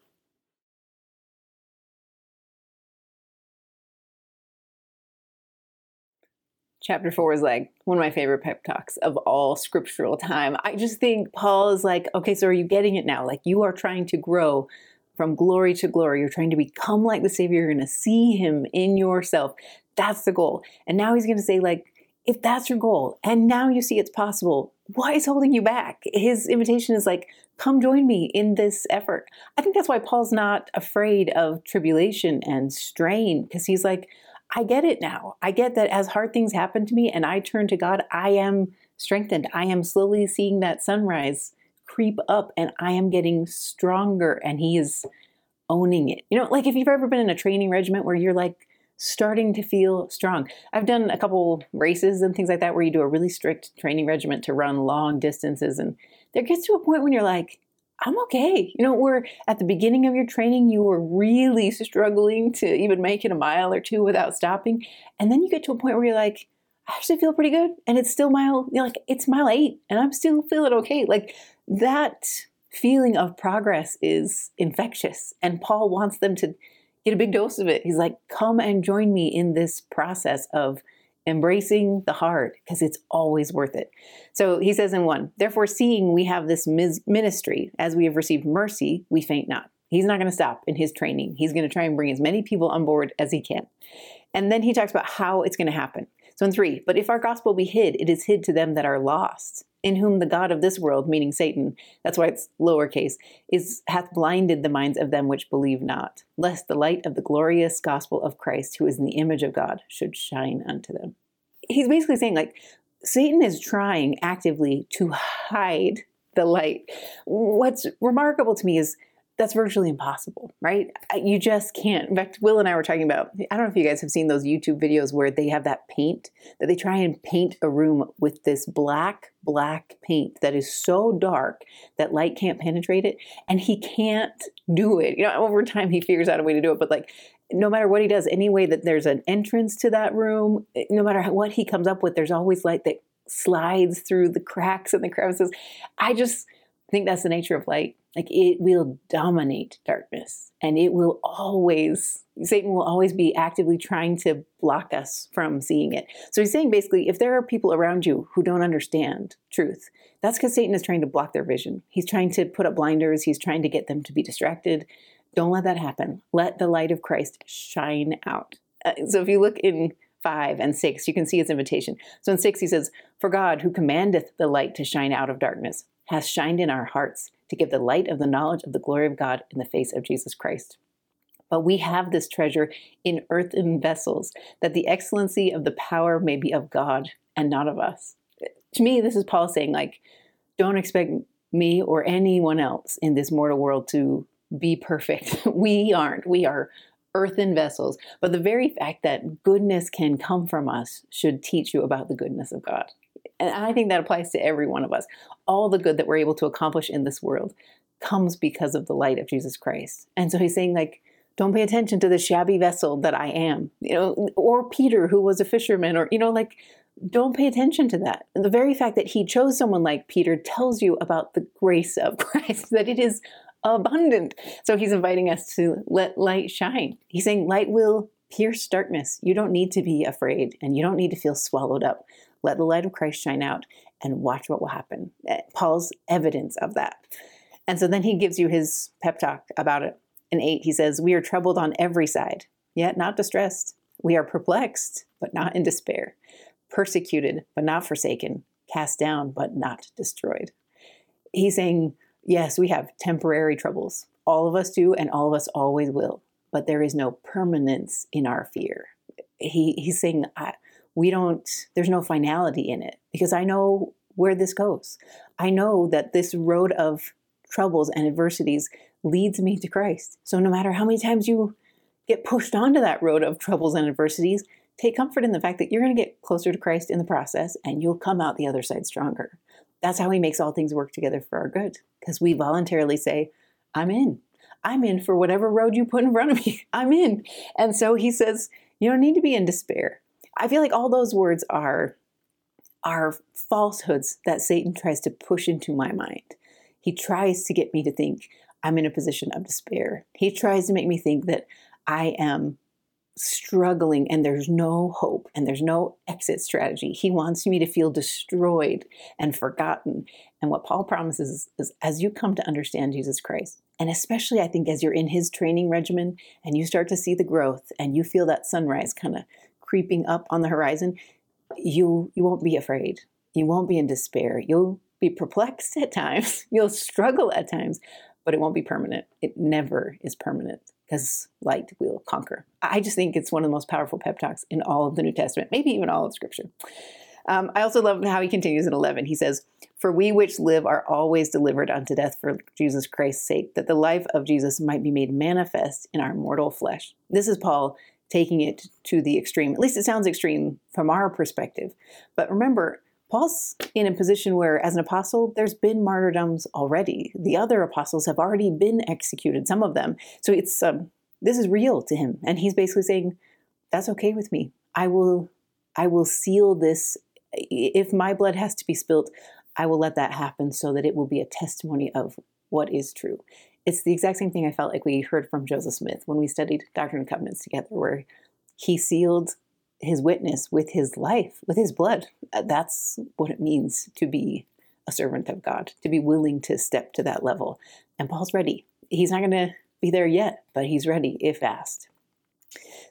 Speaker 1: Chapter four is like one of my favorite pep talks of all scriptural time. I just think Paul is like, okay, so are you getting it now? Like you are trying to grow from glory to glory. You're trying to become like the Savior. You're going to see Him in yourself. That's the goal. And now he's going to say, like, if that's your goal and now you see it's possible, why is holding you back? His invitation is like, come join me in this effort. I think that's why Paul's not afraid of tribulation and strain because he's like, I get it now. I get that as hard things happen to me and I turn to God, I am strengthened. I am slowly seeing that sunrise creep up and I am getting stronger and he is owning it. You know, like if you've ever been in a training regiment where you're like, starting to feel strong. I've done a couple races and things like that where you do a really strict training regiment to run long distances. And there gets to a point when you're like, I'm okay. You know, we're at the beginning of your training, you were really struggling to even make it a mile or two without stopping. And then you get to a point where you're like, I actually feel pretty good. And it's still mile, you know, like it's mile eight and I'm still feeling okay. Like that feeling of progress is infectious. And Paul wants them to get a big dose of it. He's like, come and join me in this process of embracing the hard because it's always worth it. So he says in one, therefore, seeing we have this ministry as we have received mercy, we faint not. He's not going to stop in his training. He's going to try and bring as many people on board as he can. And then he talks about how it's going to happen. So in three, but if our gospel be hid, it is hid to them that are lost in whom the God of this world, meaning Satan, that's why it's lowercase, is hath blinded the minds of them which believe not, lest the light of the glorious gospel of Christ, who is in the image of God, should shine unto them. He's basically saying, like, Satan is trying actively to hide the light. What's remarkable to me is that's virtually impossible, right? You just can't. In fact, Will and I were talking about, I don't know if you guys have seen those YouTube videos where they have that paint, that they try and paint a room with this black, black paint that is so dark that light can't penetrate it. And he can't do it. You know, over time he figures out a way to do it, but like, no matter what he does, any way that there's an entrance to that room, no matter what he comes up with, there's always light that slides through the cracks and the crevices. I just think that's the nature of light like it will dominate darkness and it will always, Satan will always be actively trying to block us from seeing it. So he's saying basically, if there are people around you who don't understand truth, that's because Satan is trying to block their vision. He's trying to put up blinders, he's trying to get them to be distracted. Don't let that happen. Let the light of Christ shine out. Uh, so if you look in 5 and 6, you can see his invitation. So in 6, he says, For God, who commandeth the light to shine out of darkness, hath shined in our hearts to give the light of the knowledge of the glory of God in the face of Jesus Christ. But we have this treasure in earthen vessels, that the excellency of the power may be of God and not of us. To me, this is Paul saying, like, don't expect me or anyone else in this mortal world to be perfect. We aren't. We are earthen vessels. But the very fact that goodness can come from us should teach you about the goodness of God. And I think that applies to every one of us. All the good that we're able to accomplish in this world comes because of the light of Jesus Christ. And so he's saying, like, don't pay attention to the shabby vessel that I am, you know, or Peter, who was a fisherman, or, you know, like, don't pay attention to that. And the very fact that he chose someone like Peter tells you about the grace of Christ, that it is abundant. So he's inviting us to let light shine. He's saying light will pierce darkness. You don't need to be afraid and you don't need to feel swallowed up. Let the light of Christ shine out and watch what will happen. Eh, Paul's evidence of that. And so then he gives you his pep talk about it. In 8, he says, We are troubled on every side, yet not distressed. We are perplexed, but not in despair. Persecuted, but not forsaken. Cast down, but not destroyed. He's saying, Yes, we have temporary troubles. All of us do, and all of us always will. But there is no permanence in our fear. He, he's saying, we don't, there's no finality in it because I know where this goes. I know that this road of troubles and adversities leads me to Christ. So no matter how many times you get pushed onto that road of troubles and adversities, take comfort in the fact that you're going to get closer to Christ in the process and you'll come out the other side stronger. That's how he makes all things work together for our good because we voluntarily say, I'm in. I'm in for whatever road you put in front of me. I'm in. And so he says, you don't need to be in despair. I feel like all those words are are falsehoods that Satan tries to push into my mind. He tries to get me to think I'm in a position of despair. He tries to make me think that I am struggling and there's no hope and there's no exit strategy. He wants me to feel destroyed and forgotten. And what Paul promises is, is, as you come to understand Jesus Christ, and especially I think as you're in his training regimen and you start to see the growth and you feel that sunrise kind of creeping up on the horizon, you you won't be afraid. You won't be in despair. You'll be perplexed at times. You'll struggle at times, but it won't be permanent. It never is permanent because light will conquer. I just think it's one of the most powerful pep talks in all of the New Testament, maybe even all of Scripture. Um, I also love how he continues in 11. He says, For we which live are always delivered unto death for Jesus Christ's sake, that the life of Jesus might be made manifest in our mortal flesh. This is Paul taking it to the extreme. At least it sounds extreme from our perspective. But remember, Paul's in a position where, as an apostle, there's been martyrdoms already. The other apostles have already been executed, some of them. So it's um, this is real to him, and he's basically saying, "That's okay with me. I will, I will seal this. If my blood has to be spilt, I will let that happen, so that it will be a testimony of what is true." It's the exact same thing I felt like we heard from Joseph Smith when we studied Doctrine and Covenants together, where he sealed his witness with his life, with his blood. Uh, that's what it means to be a servant of God, to be willing to step to that level. And Paul's ready. He's not going to be there yet, but he's ready if asked.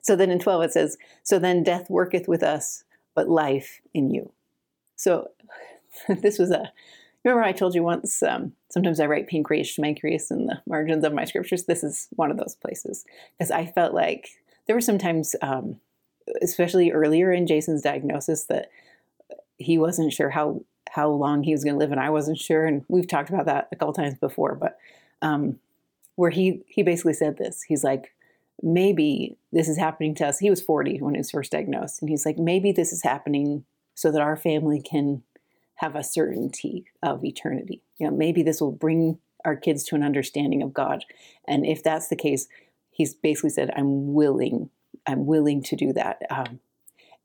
Speaker 1: So then in 12 it says, So then death worketh with us, but life in you. So this was a Remember, I told you once, um, sometimes I write pancreas schmancreas in the margins of my scriptures. This is one of those places because I felt like there were sometimes, um, especially earlier in Jason's diagnosis, that he wasn't sure how how long he was going to live, and I wasn't sure. And we've talked about that a couple times before, but um, where he he basically said this, he's like, maybe this is happening to us. He was 40 when he was first diagnosed, and he's like, maybe this is happening so that our family can have a certainty of eternity. You know, maybe this will bring our kids to an understanding of God. And if that's the case, he's basically said, I'm willing, I'm willing to do that. Um,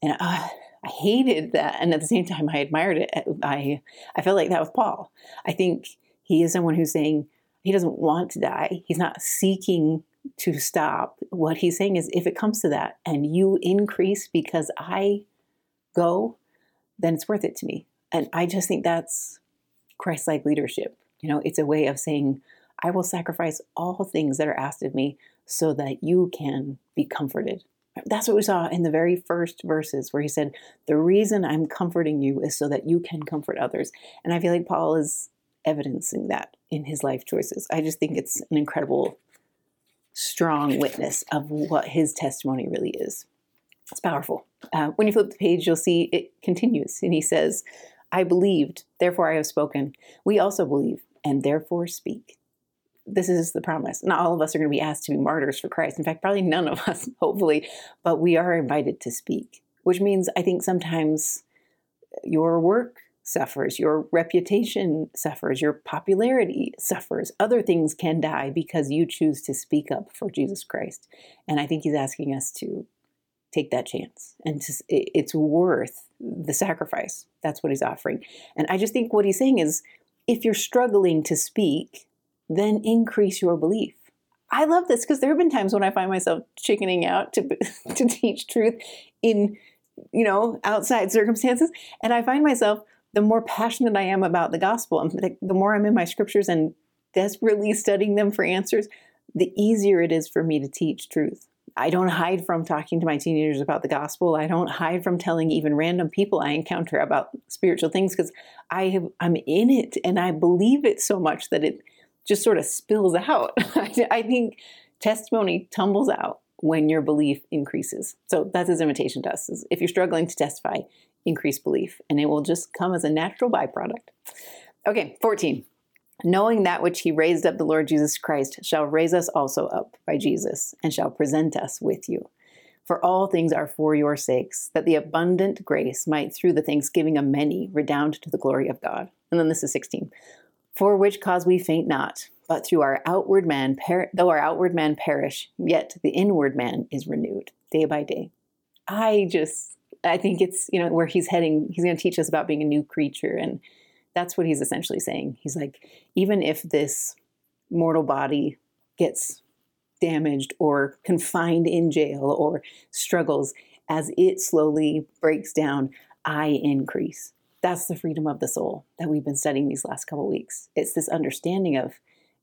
Speaker 1: and uh, I hated that. And at the same time, I admired it. I, I felt like that with Paul. I think he is someone who's saying he doesn't want to die. He's not seeking to stop. What he's saying is, if it comes to that and you increase because I go, then it's worth it to me. And I just think that's Christ like leadership. You know, it's a way of saying, I will sacrifice all things that are asked of me so that you can be comforted. That's what we saw in the very first verses where he said, The reason I'm comforting you is so that you can comfort others. And I feel like Paul is evidencing that in his life choices. I just think it's an incredible, strong witness of what his testimony really is. It's powerful. Uh, when you flip the page, you'll see it continues. And he says, I believed, therefore I have spoken. We also believe, and therefore speak. this is the promise. Not all of us are going to be asked to be martyrs for Christ. In fact, probably none of us, hopefully, but we are invited to speak, which means I think sometimes your work suffers, your reputation suffers, your popularity suffers. Other things can die because you choose to speak up for Jesus Christ. And I think he's asking us to take that chance and to, it's worth the sacrifice. That's what he's offering. And I just think what he's saying is if you're struggling to speak, then increase your belief. I love this because there have been times when I find myself chickening out to to teach truth in you know outside circumstances and I find myself the more passionate I am about the gospel, the more I'm in my scriptures and desperately studying them for answers, the easier it is for me to teach truth. I don't hide from talking to my teenagers about the gospel. I don't hide from telling even random people I encounter about spiritual things because I have I'm in it and I believe it so much that it just sort of spills out. I think testimony tumbles out when your belief increases. So that's his invitation to us. Is if you're struggling to testify, increase belief, and it will just come as a natural byproduct. Okay, 14. Knowing that which he raised up the Lord Jesus Christ shall raise us also up by Jesus, and shall present us with you. For all things are for your sakes, that the abundant grace might through the thanksgiving of many redound to the glory of God. And then this is 16. For which cause we faint not, but through our outward man, per- though our outward man perish, yet the inward man is renewed day by day. I just I think it's, you know, where he's heading, he's going to teach us about being a new creature. And that's what he's essentially saying. He's like, even if this mortal body gets damaged or confined in jail or struggles, as it slowly breaks down, I increase. That's the freedom of the soul that we've been studying these last couple weeks. It's this understanding of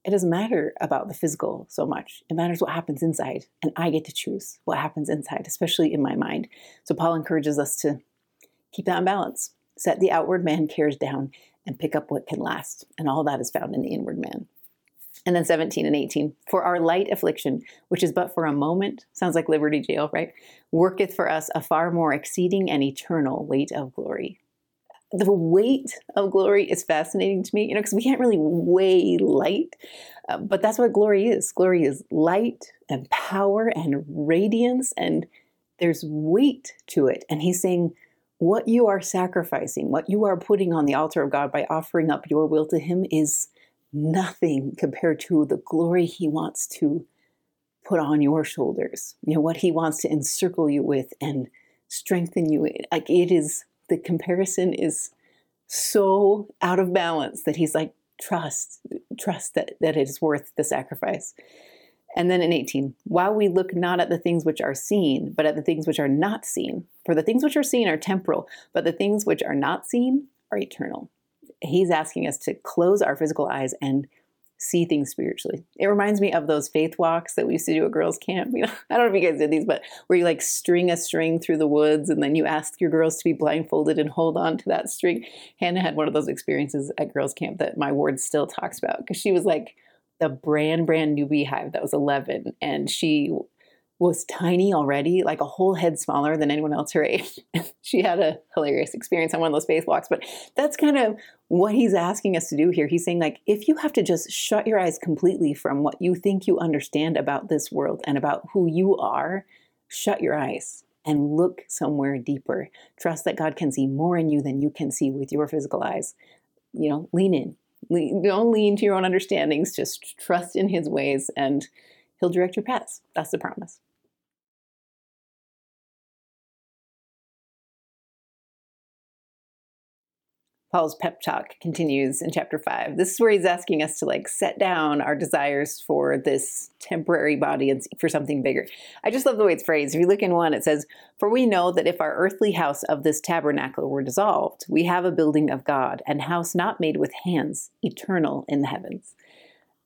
Speaker 1: it doesn't matter about the physical so much. It matters what happens inside. And I get to choose what happens inside, especially in my mind. So Paul encourages us to keep that in balance, set the outward man cares down, and pick up what can last. And all that is found in the inward man. And then 17 and 18. For our light affliction, which is but for a moment, sounds like Liberty Jail, right? Worketh for us a far more exceeding and eternal weight of glory the weight of glory is fascinating to me, you know, because we can't really weigh light, uh, but that's what glory is. Glory is light and power and radiance, and there's weight to it. And he's saying, what you are sacrificing, what you are putting on the altar of God by offering up your will to Him is nothing compared to the glory He wants to put on your shoulders. You know, what He wants to encircle you with and strengthen you. Like it is the comparison is so out of balance that he's like, trust, trust that, that it is worth the sacrifice. And then in 18, while we look not at the things which are seen, but at the things which are not seen. For the things which are seen are temporal, but the things which are not seen are eternal. He's asking us to close our physical eyes and see things spiritually. It reminds me of those faith walks that we used to do at girls' camp. You know, I don't know if you guys did these, but where you like string a string through the woods and then you ask your girls to be blindfolded and hold on to that string. Hannah had one of those experiences at girls' camp that my ward still talks about because she was like the brand brand new beehive that was 11 and she was tiny already, like a whole head smaller than anyone else her age. she had a hilarious experience on one of those faith walks, but that's kind of what he's asking us to do here. He's saying, like, if you have to just shut your eyes completely from what you think you understand about this world and about who you are, shut your eyes and look somewhere deeper. Trust that God can see more in you than you can see with your physical eyes. You know, lean in. Don't lean to your own understandings, just trust in his ways and he'll direct your paths. That's the promise. Paul's pep talk continues in chapter 5. This is where he's asking us to like set down our desires for this temporary body and for something bigger. I just love the way it's phrased. If you look in one, it says, For we know that if our earthly house of this tabernacle were dissolved, we have a building of God, and house not made with hands, eternal in the heavens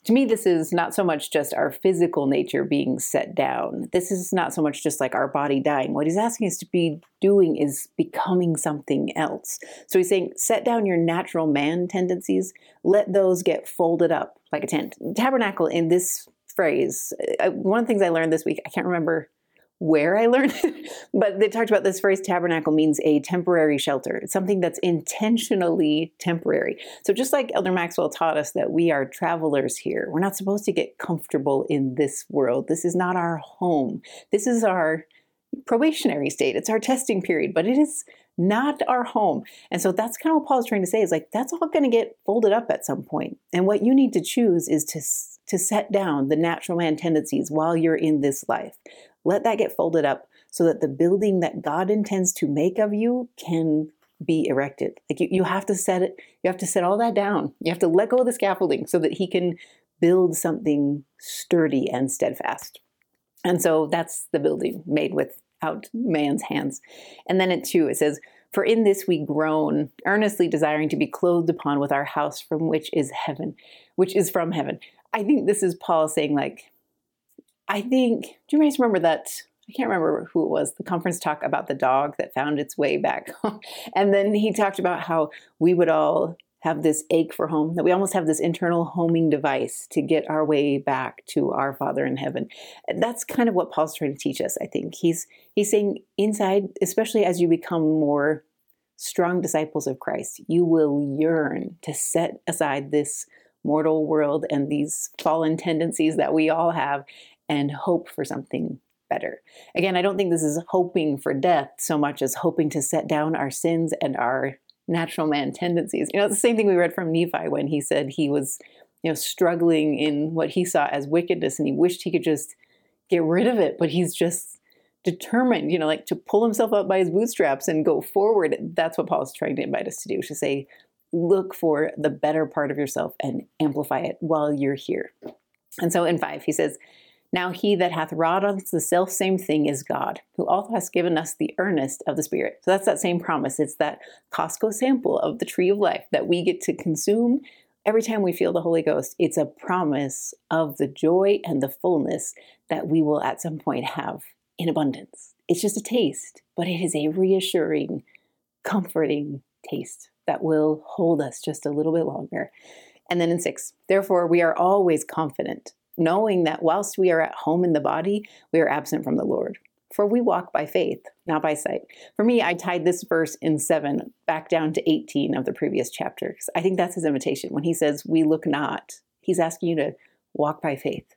Speaker 1: to me, this is not so much just our physical nature being set down. This is not so much just like our body dying. What he's asking us to be doing is becoming something else. So he's saying, set down your natural man tendencies, let those get folded up like a tent. Tabernacle in this phrase, uh, one of the things I learned this week, I can't remember where I learned it, but they talked about this phrase tabernacle means a temporary shelter. Something that's intentionally temporary. So just like Elder Maxwell taught us that we are travelers here, we're not supposed to get comfortable in this world. This is not our home. This is our probationary state. It's our testing period, but it is not our home. And so that's kind of what Paul's trying to say is like that's all going to get folded up at some point. And what you need to choose is to to set down the natural man tendencies while you're in this life. Let that get folded up so that the building that God intends to make of you can be erected. Like you, you have to set it, you have to set all that down. You have to let go of the scaffolding so that he can build something sturdy and steadfast. And so that's the building made without man's hands. And then at two, it says, For in this we groan, earnestly desiring to be clothed upon with our house from which is heaven, which is from heaven. I think this is Paul saying, like, I think, do you guys remember that? I can't remember who it was, the conference talk about the dog that found its way back home. And then he talked about how we would all have this ache for home, that we almost have this internal homing device to get our way back to our Father in heaven. That's kind of what Paul's trying to teach us, I think. He's he's saying inside, especially as you become more strong disciples of Christ, you will yearn to set aside this mortal world and these fallen tendencies that we all have and hope for something better. Again, I don't think this is hoping for death so much as hoping to set down our sins and our natural man tendencies. You know, it's the same thing we read from Nephi when he said he was, you know, struggling in what he saw as wickedness and he wished he could just get rid of it, but he's just determined, you know, like to pull himself up by his bootstraps and go forward. That's what Paul's trying to invite us to do, to say, look for the better part of yourself and amplify it while you're here. And so in five, he says, now he that hath wrought us the self same thing is God, who also has given us the earnest of the Spirit. So that's that same promise. It's that Costco sample of the tree of life that we get to consume every time we feel the Holy Ghost. It's a promise of the joy and the fullness that we will at some point have in abundance. It's just a taste, but it is a reassuring, comforting taste that will hold us just a little bit longer. And then in six, therefore, we are always confident knowing that whilst we are at home in the body, we are absent from the Lord. For we walk by faith, not by sight. For me, I tied this verse in 7 back down to 18 of the previous chapter. I think that's his invitation. When he says, We look not, he's asking you to walk by faith.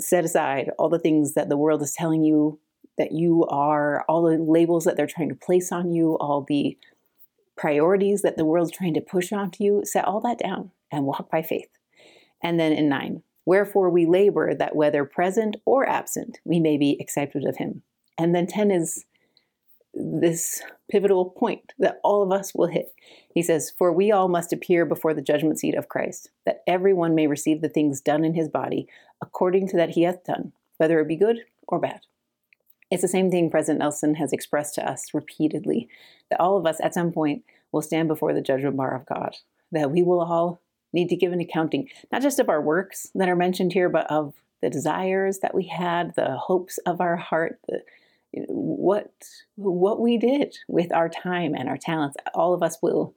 Speaker 1: Set aside all the things that the world is telling you that you are, all the labels that they're trying to place on you, all the priorities that the world's trying to push onto you. Set all that down and walk by faith. And then in 9, Wherefore we labor that whether present or absent, we may be accepted of him. And then 10 is this pivotal point that all of us will hit. He says, For we all must appear before the judgment seat of Christ, that everyone may receive the things done in his body according to that he hath done, whether it be good or bad. It's the same thing President Nelson has expressed to us repeatedly that all of us at some point will stand before the judgment bar of God, that we will all need to give an accounting, not just of our works that are mentioned here, but of the desires that we had, the hopes of our heart, the, what what we did with our time and our talents. All of us will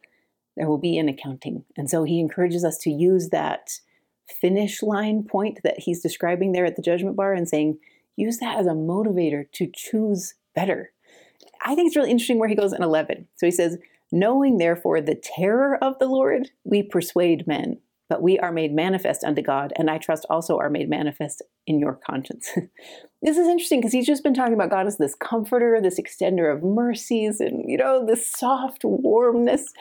Speaker 1: there will be an accounting, and so he encourages us to use that finish line point that he's describing there at the judgment bar and saying, use that as a motivator to choose better. I think it's really interesting where he goes in 11. So he says, Knowing therefore the terror of the Lord, we persuade men, but we are made manifest unto God, and I trust also are made manifest in your conscience. this is interesting because he's just been talking about God as this comforter, this extender of mercies, and you know, this soft warmness.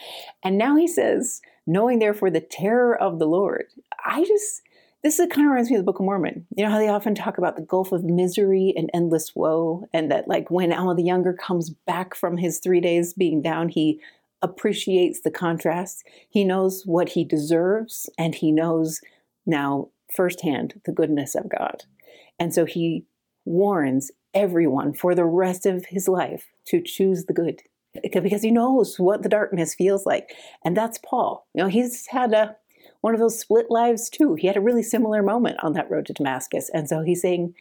Speaker 1: And now he says, knowing therefore the terror of the Lord. I just this is kind of reminds me of the Book of Mormon. You know how they often talk about the gulf of misery and endless woe, and that like when Alma the Younger comes back from his three days being down, he appreciates the contrast. He knows what he deserves, and he knows now firsthand the goodness of God. And so he warns everyone for the rest of his life to choose the good because he knows what the darkness feels like. And that's Paul. You know, he's had a one of those split lives too. He had a really similar moment on that road to Damascus. And so he's saying,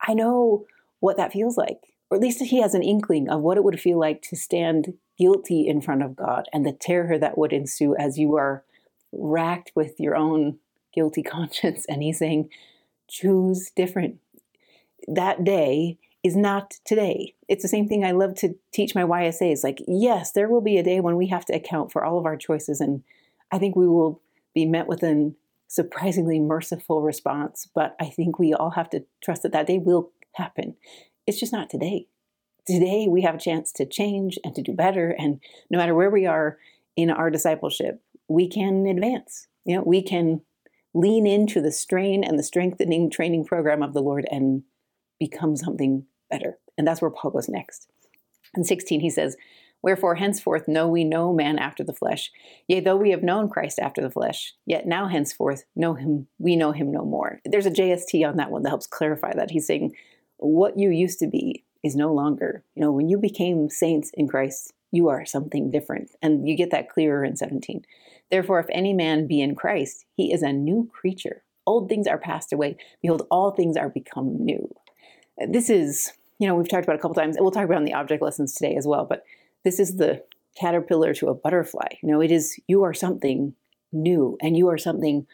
Speaker 1: I know what that feels like. Or at least he has an inkling of what it would feel like to stand guilty in front of God and the terror that would ensue as you are racked with your own guilty conscience. And he's saying, choose different. That day is not today. It's the same thing I love to teach my YSAs. Like, yes, there will be a day when we have to account for all of our choices, and I think we will be met with an surprisingly merciful response. But I think we all have to trust that that day will happen. It's just not today. Today, we have a chance to change and to do better. And no matter where we are in our discipleship, we can advance. You know, we can lean into the strain and the strengthening training program of the Lord and become something better. And that's where Paul goes next. In 16, he says, Wherefore, henceforth know we no man after the flesh. Yea, though we have known Christ after the flesh, yet now henceforth know him, we know him no more. There's a JST on that one that helps clarify that. He's saying, what you used to be is no longer. You know, when you became saints in Christ, you are something different. And you get that clearer in 17. Therefore, if any man be in Christ, he is a new creature. Old things are passed away. Behold, all things are become new. This is, you know, we've talked about a couple times, and we'll talk about in the object lessons today as well, but this is the caterpillar to a butterfly. You know, it is, you are something new and you are something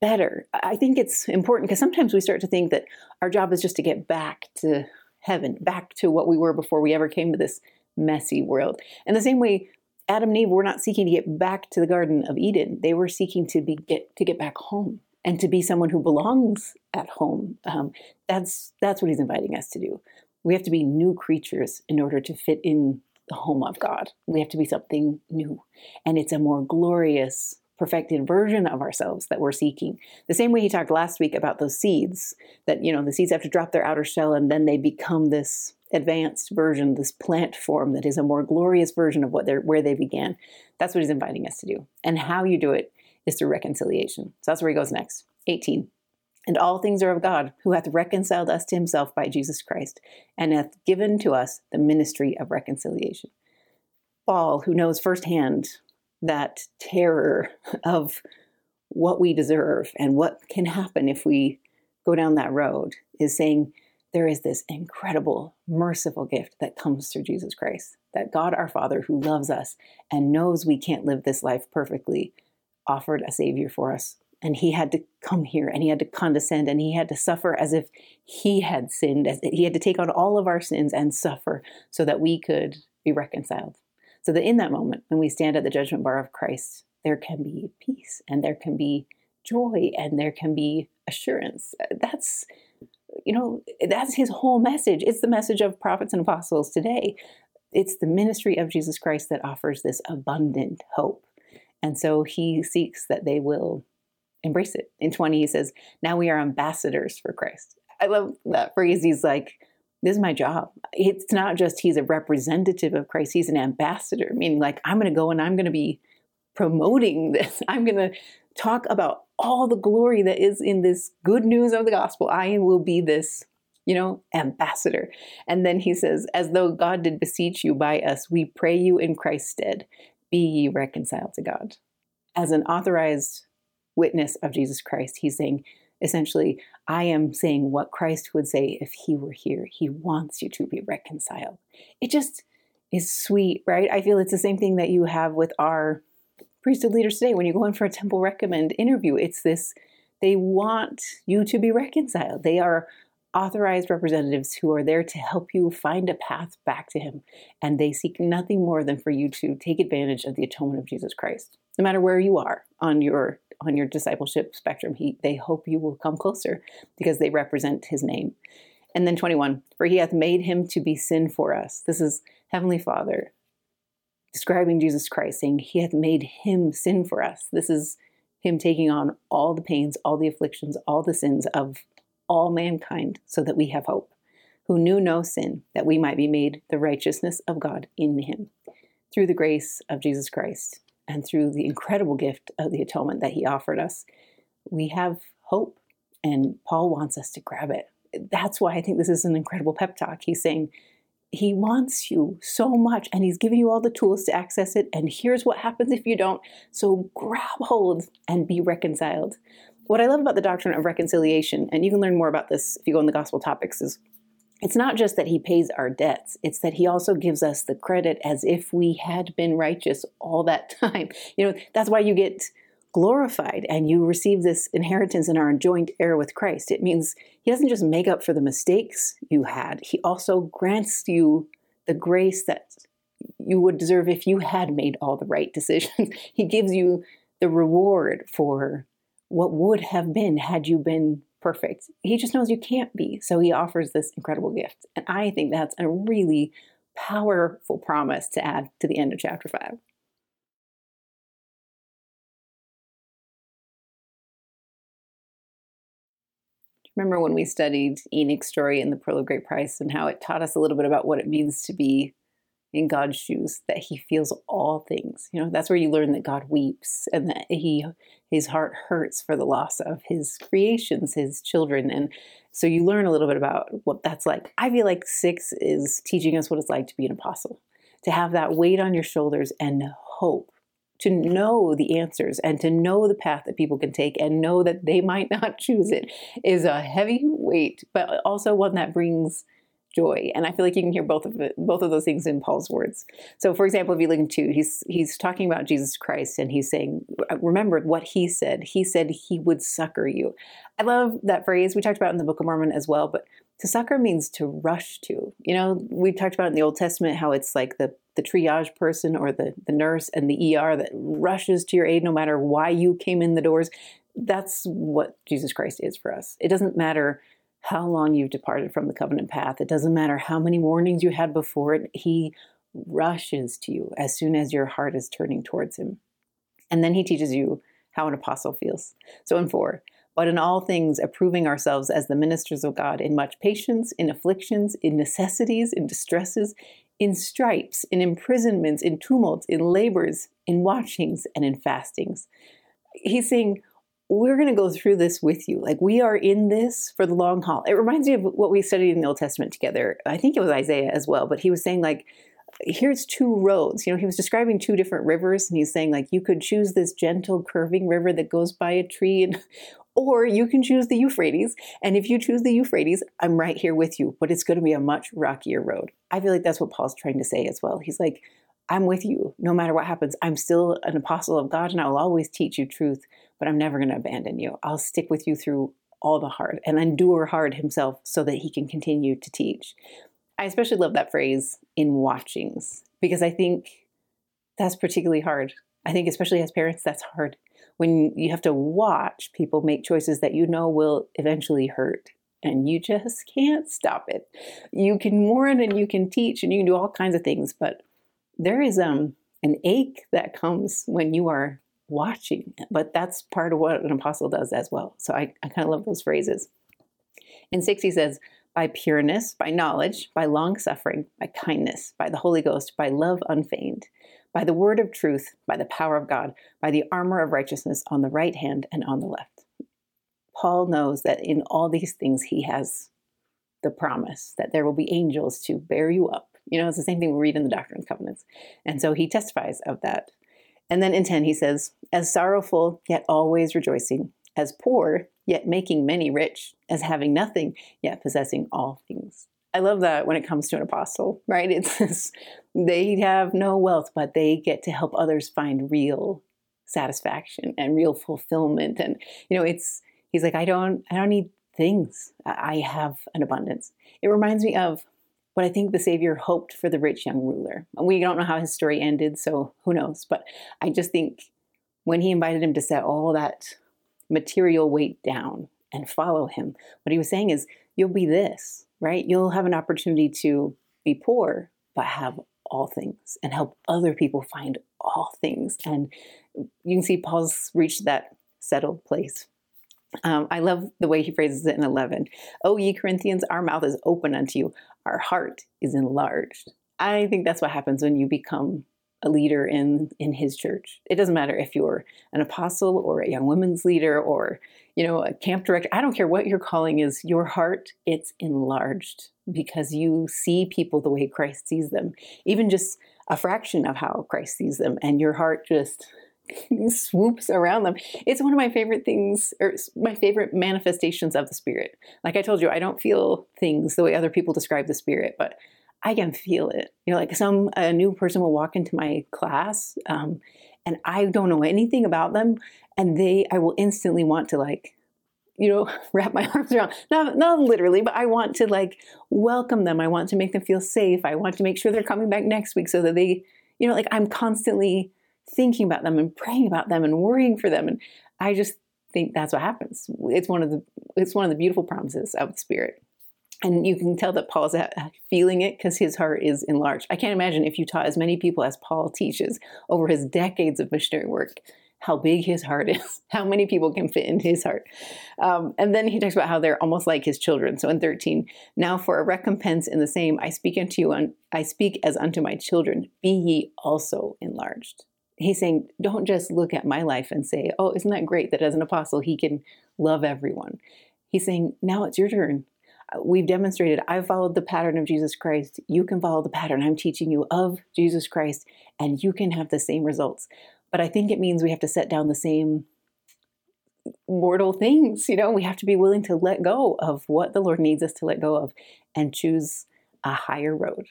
Speaker 1: better. I think it's important because sometimes we start to think that our job is just to get back to heaven, back to what we were before we ever came to this messy world. And the same way Adam and Eve were not seeking to get back to the Garden of Eden. They were seeking to be get to get back home and to be someone who belongs at home. Um, that's that's what he's inviting us to do. We have to be new creatures in order to fit in the home of God. We have to be something new, and it's a more glorious, perfected version of ourselves that we're seeking. The same way he talked last week about those seeds that you know the seeds have to drop their outer shell and then they become this advanced version, this plant form that is a more glorious version of what they're where they began. That's what he's inviting us to do. And how you do it is through reconciliation. So that's where he goes next. 18. And all things are of God, who hath reconciled us to himself by Jesus Christ, and hath given to us the ministry of reconciliation. Paul, who knows firsthand that terror of what we deserve and what can happen if we go down that road, is saying, there is this incredible, merciful gift that comes through Jesus Christ. That God our Father, who loves us and knows we can't live this life perfectly, offered a Savior for us. And He had to come here and He had to condescend and He had to suffer as if He had sinned. As He had to take on all of our sins and suffer so that we could be reconciled. So that in that moment, when we stand at the judgment bar of Christ, there can be peace and there can be joy and there can be assurance. That's you know, that's his whole message. It's the message of prophets and apostles today. It's the ministry of Jesus Christ that offers this abundant hope. And so he seeks that they will embrace it. In 20, he says, Now we are ambassadors for Christ. I love that phrase. He's like, This is my job. It's not just he's a representative of Christ, he's an ambassador, meaning like, I'm going to go and I'm going to be promoting this. I'm going to talk about all the glory that is in this good news of the gospel. I will be this, you know, ambassador. And then he says, As though God did beseech you by us, we pray you in Christ's stead, be ye reconciled to God. As an authorized witness of Jesus Christ, he's saying, essentially, I am saying what Christ would say if he were here. He wants you to be reconciled. It just is sweet, right? I feel it's the same thing that you have with our priesthood leaders today, when you go in for a temple recommend interview, it's this they want you to be reconciled. They are authorized representatives who are there to help you find a path back to Him. And they seek nothing more than for you to take advantage of the atonement of Jesus Christ. No matter where you are on your on your discipleship spectrum, he, they hope you will come closer because they represent his name. And then 21, for he hath made him to be sin for us. This is Heavenly Father describing Jesus Christ, saying he hath made him sin for us. This is him taking on all the pains, all the afflictions, all the sins of all mankind so that we have hope, who knew no sin, that we might be made the righteousness of God in him. Through the grace of Jesus Christ and through the incredible gift of the atonement that he offered us, we have hope. And Paul wants us to grab it. That's why I think this is an incredible pep talk. He's saying, he wants you so much and he's giving you all the tools to access it. And here's what happens if you don't. So grab hold and be reconciled. What I love about the doctrine of reconciliation, and you can learn more about this if you go in the gospel topics, is it's not just that he pays our debts, it's that he also gives us the credit as if we had been righteous all that time. You know, that's why you get glorified and you receive this inheritance and are joint heir with Christ. It means He doesn't just make up for the mistakes you had, He also grants you the grace that you would deserve if you had made all the right decisions. he gives you the reward for what would have been had you been perfect. He just knows you can't be. So he offers this incredible gift. And I think that's a really powerful promise to add to the end of chapter 5. Remember when we studied Enoch's story in the Pearl of Great Price and how it taught us a little bit about what it means to be in God's shoes, that he feels all things. You know, that's where you learn that God weeps and that he his heart hurts for the loss of his creations, his children. And so you learn a little bit about what that's like. I feel like six is teaching us what it's like to be an apostle, to have that weight on your shoulders and hope to know the answers and to know the path that people can take and know that they might not choose it is a heavy weight, but also one that brings joy. And I feel like you can hear both of it, both of those things in Paul's words. So, for example, if you look in two, he's he's talking about Jesus Christ, and he's saying, remember what he said. He said he would succor you. I love that phrase. We talked about in the Book of Mormon as well, but to succor means to rush to. You know, we talked about in the Old Testament how it's like the the triage person or the the nurse and the ER that rushes to your aid no matter why you came in the doors. That's what Jesus Christ is for us. It doesn't matter how long you've departed from the covenant path. It doesn't matter how many warnings you had before it. He rushes to you as soon as your heart is turning towards him. And then he teaches you how an apostle feels. So in four, but in all things approving ourselves as the ministers of God in much patience, in afflictions, in necessities, in distresses, in stripes, in imprisonments, in tumults, in labors, in watchings, and in fastings. He's saying, we're going to go through this with you. Like we are in this for the long haul. It reminds me of what we studied in the Old Testament together. I think it was Isaiah as well, but he was saying like here's two roads. You know, he was describing two different rivers and he's saying like you could choose this gentle curving river that goes by a tree and or you can choose the Euphrates. And if you choose the Euphrates, I'm right here with you, but it's going to be a much rockier road. I feel like that's what Paul's trying to say as well. He's like, I'm with you no matter what happens. I'm still an apostle of God and I will always teach you truth, but I'm never going to abandon you. I'll stick with you through all the hard and endure hard himself so that he can continue to teach. I especially love that phrase in watchings because I think that's particularly hard. I think, especially as parents, that's hard when you have to watch people make choices that you know will eventually hurt and you just can't stop it. You can warn and you can teach and you can do all kinds of things, but there is um, an ache that comes when you are watching. But that's part of what an apostle does as well. So I, I kind of love those phrases. In 6, he says, by pureness, by knowledge, by long suffering, by kindness, by the Holy Ghost, by love unfeigned, by the word of truth, by the power of God, by the armor of righteousness on the right hand and on the left. Paul knows that in all these things he has the promise that there will be angels to bear you up. You know, it's the same thing we read in the Doctrine and Covenants. And so he testifies of that. And then in 10, he says, As sorrowful, yet always rejoicing, as poor, yet making many rich, as having nothing, yet possessing all things. I love that when it comes to an apostle, right? It's this, they have no wealth, but they get to help others find real satisfaction and real fulfillment. And, you know, it's, he's like, I don't, I don't need things. I have an abundance. It reminds me of what I think the Savior hoped for the rich young ruler. We don't know how his story ended, so who knows? But I just think when he invited him to set all that material weight down and follow him, what he was saying is, you'll be this, right? You'll have an opportunity to be poor, but have all things and help other people find all things. And you can see Paul's reached that settled place. Um, I love the way he phrases it in 11. Oh, ye Corinthians, our mouth is open unto you, our heart is enlarged. I think that's what happens when you become a leader in in his church. It doesn't matter if you're an apostle or a young women's leader or you know a camp director. I don't care what your calling is. Your heart it's enlarged because you see people the way Christ sees them, even just a fraction of how Christ sees them, and your heart just swoops around them. It's one of my favorite things, or my favorite manifestations of the Spirit. Like I told you, I don't feel things the way other people describe the Spirit, but I can feel it. You know, like some a new person will walk into my class, um, and I don't know anything about them, and they, I will instantly want to like, you know, wrap my arms around, not, not literally, but I want to like welcome them. I want to make them feel safe. I want to make sure they're coming back next week so that they, you know, like I'm constantly thinking about them and praying about them and worrying for them. And I just think that's what happens. It's one of the, it's one of the beautiful promises of the Spirit. And you can tell that Paul's feeling it because his heart is enlarged. I can't imagine if you taught as many people as Paul teaches over his decades of missionary work, how big his heart is, how many people can fit in his heart. Um, and then he talks about how they're almost like his children. So in 13, now for a recompense in the same, I speak unto you, and I speak as unto my children, be ye also enlarged. He's saying, don't just look at my life and say, oh, isn't that great that as an apostle he can love everyone. He's saying, now it's your turn uh, we've demonstrated I've followed the pattern of Jesus Christ. You can follow the pattern I'm teaching you of Jesus Christ, and you can have the same results. But I think it means we have to set down the same mortal things. You know, we have to be willing to let go of what the Lord needs us to let go of and choose a higher road.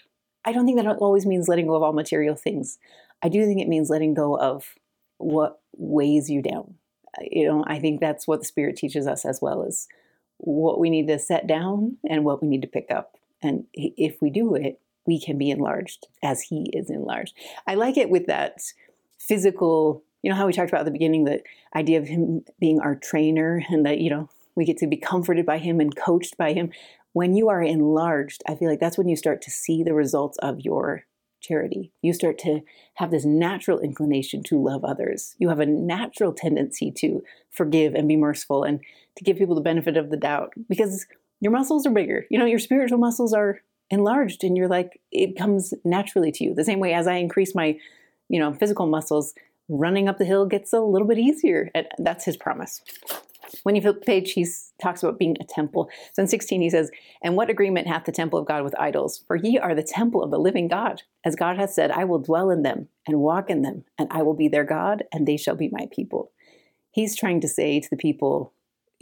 Speaker 1: I don't think that always means letting go of all material things. I do think it means letting go of what weighs you down. You know, I think that's what the Spirit teaches us as well as what we need to set down and what we need to pick up. And if we do it, we can be enlarged as He is enlarged. I like it with that physical, you know, how we talked about at the beginning, the idea of Him being our trainer and that, you know, we get to be comforted by Him and coached by Him. When you are enlarged, I feel like that's when you start to see the results of your charity. You start to have this natural inclination to love others. You have a natural tendency to forgive and be merciful and to give people the benefit of the doubt because your muscles are bigger. You know, your spiritual muscles are enlarged and you're like, it comes naturally to you. The same way as I increase my, you know, physical muscles, running up the hill gets a little bit easier. And that's his promise. When you flip the page, he talks about being a temple. So in 16, he says, And what agreement hath the temple of God with idols? For ye are the temple of the living God. As God hath said, I will dwell in them and walk in them, and I will be their God, and they shall be my people. He's trying to say to the people,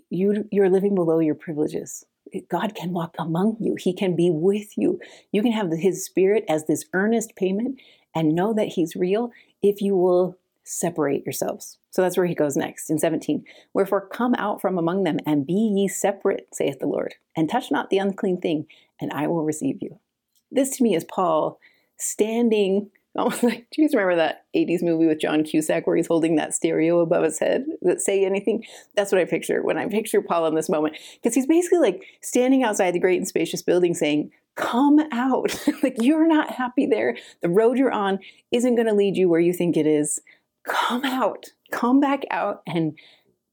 Speaker 1: you, You're living below your privileges. God can walk among you. He can be with you. You can have His Spirit as this earnest payment and know that He's real if you will separate yourselves. So that's where he goes next in 17. Wherefore come out from among them and be ye separate, saith the Lord, and touch not the unclean thing, and I will receive you. This to me is Paul standing almost like do you guys remember that 80s movie with John Cusack where he's holding that stereo above his head that say anything? That's what I picture when I picture Paul in this moment. Because he's basically like standing outside the great and spacious building saying, Come out. like you're not happy there. The road you're on isn't going to lead you where you think it is come out, come back out and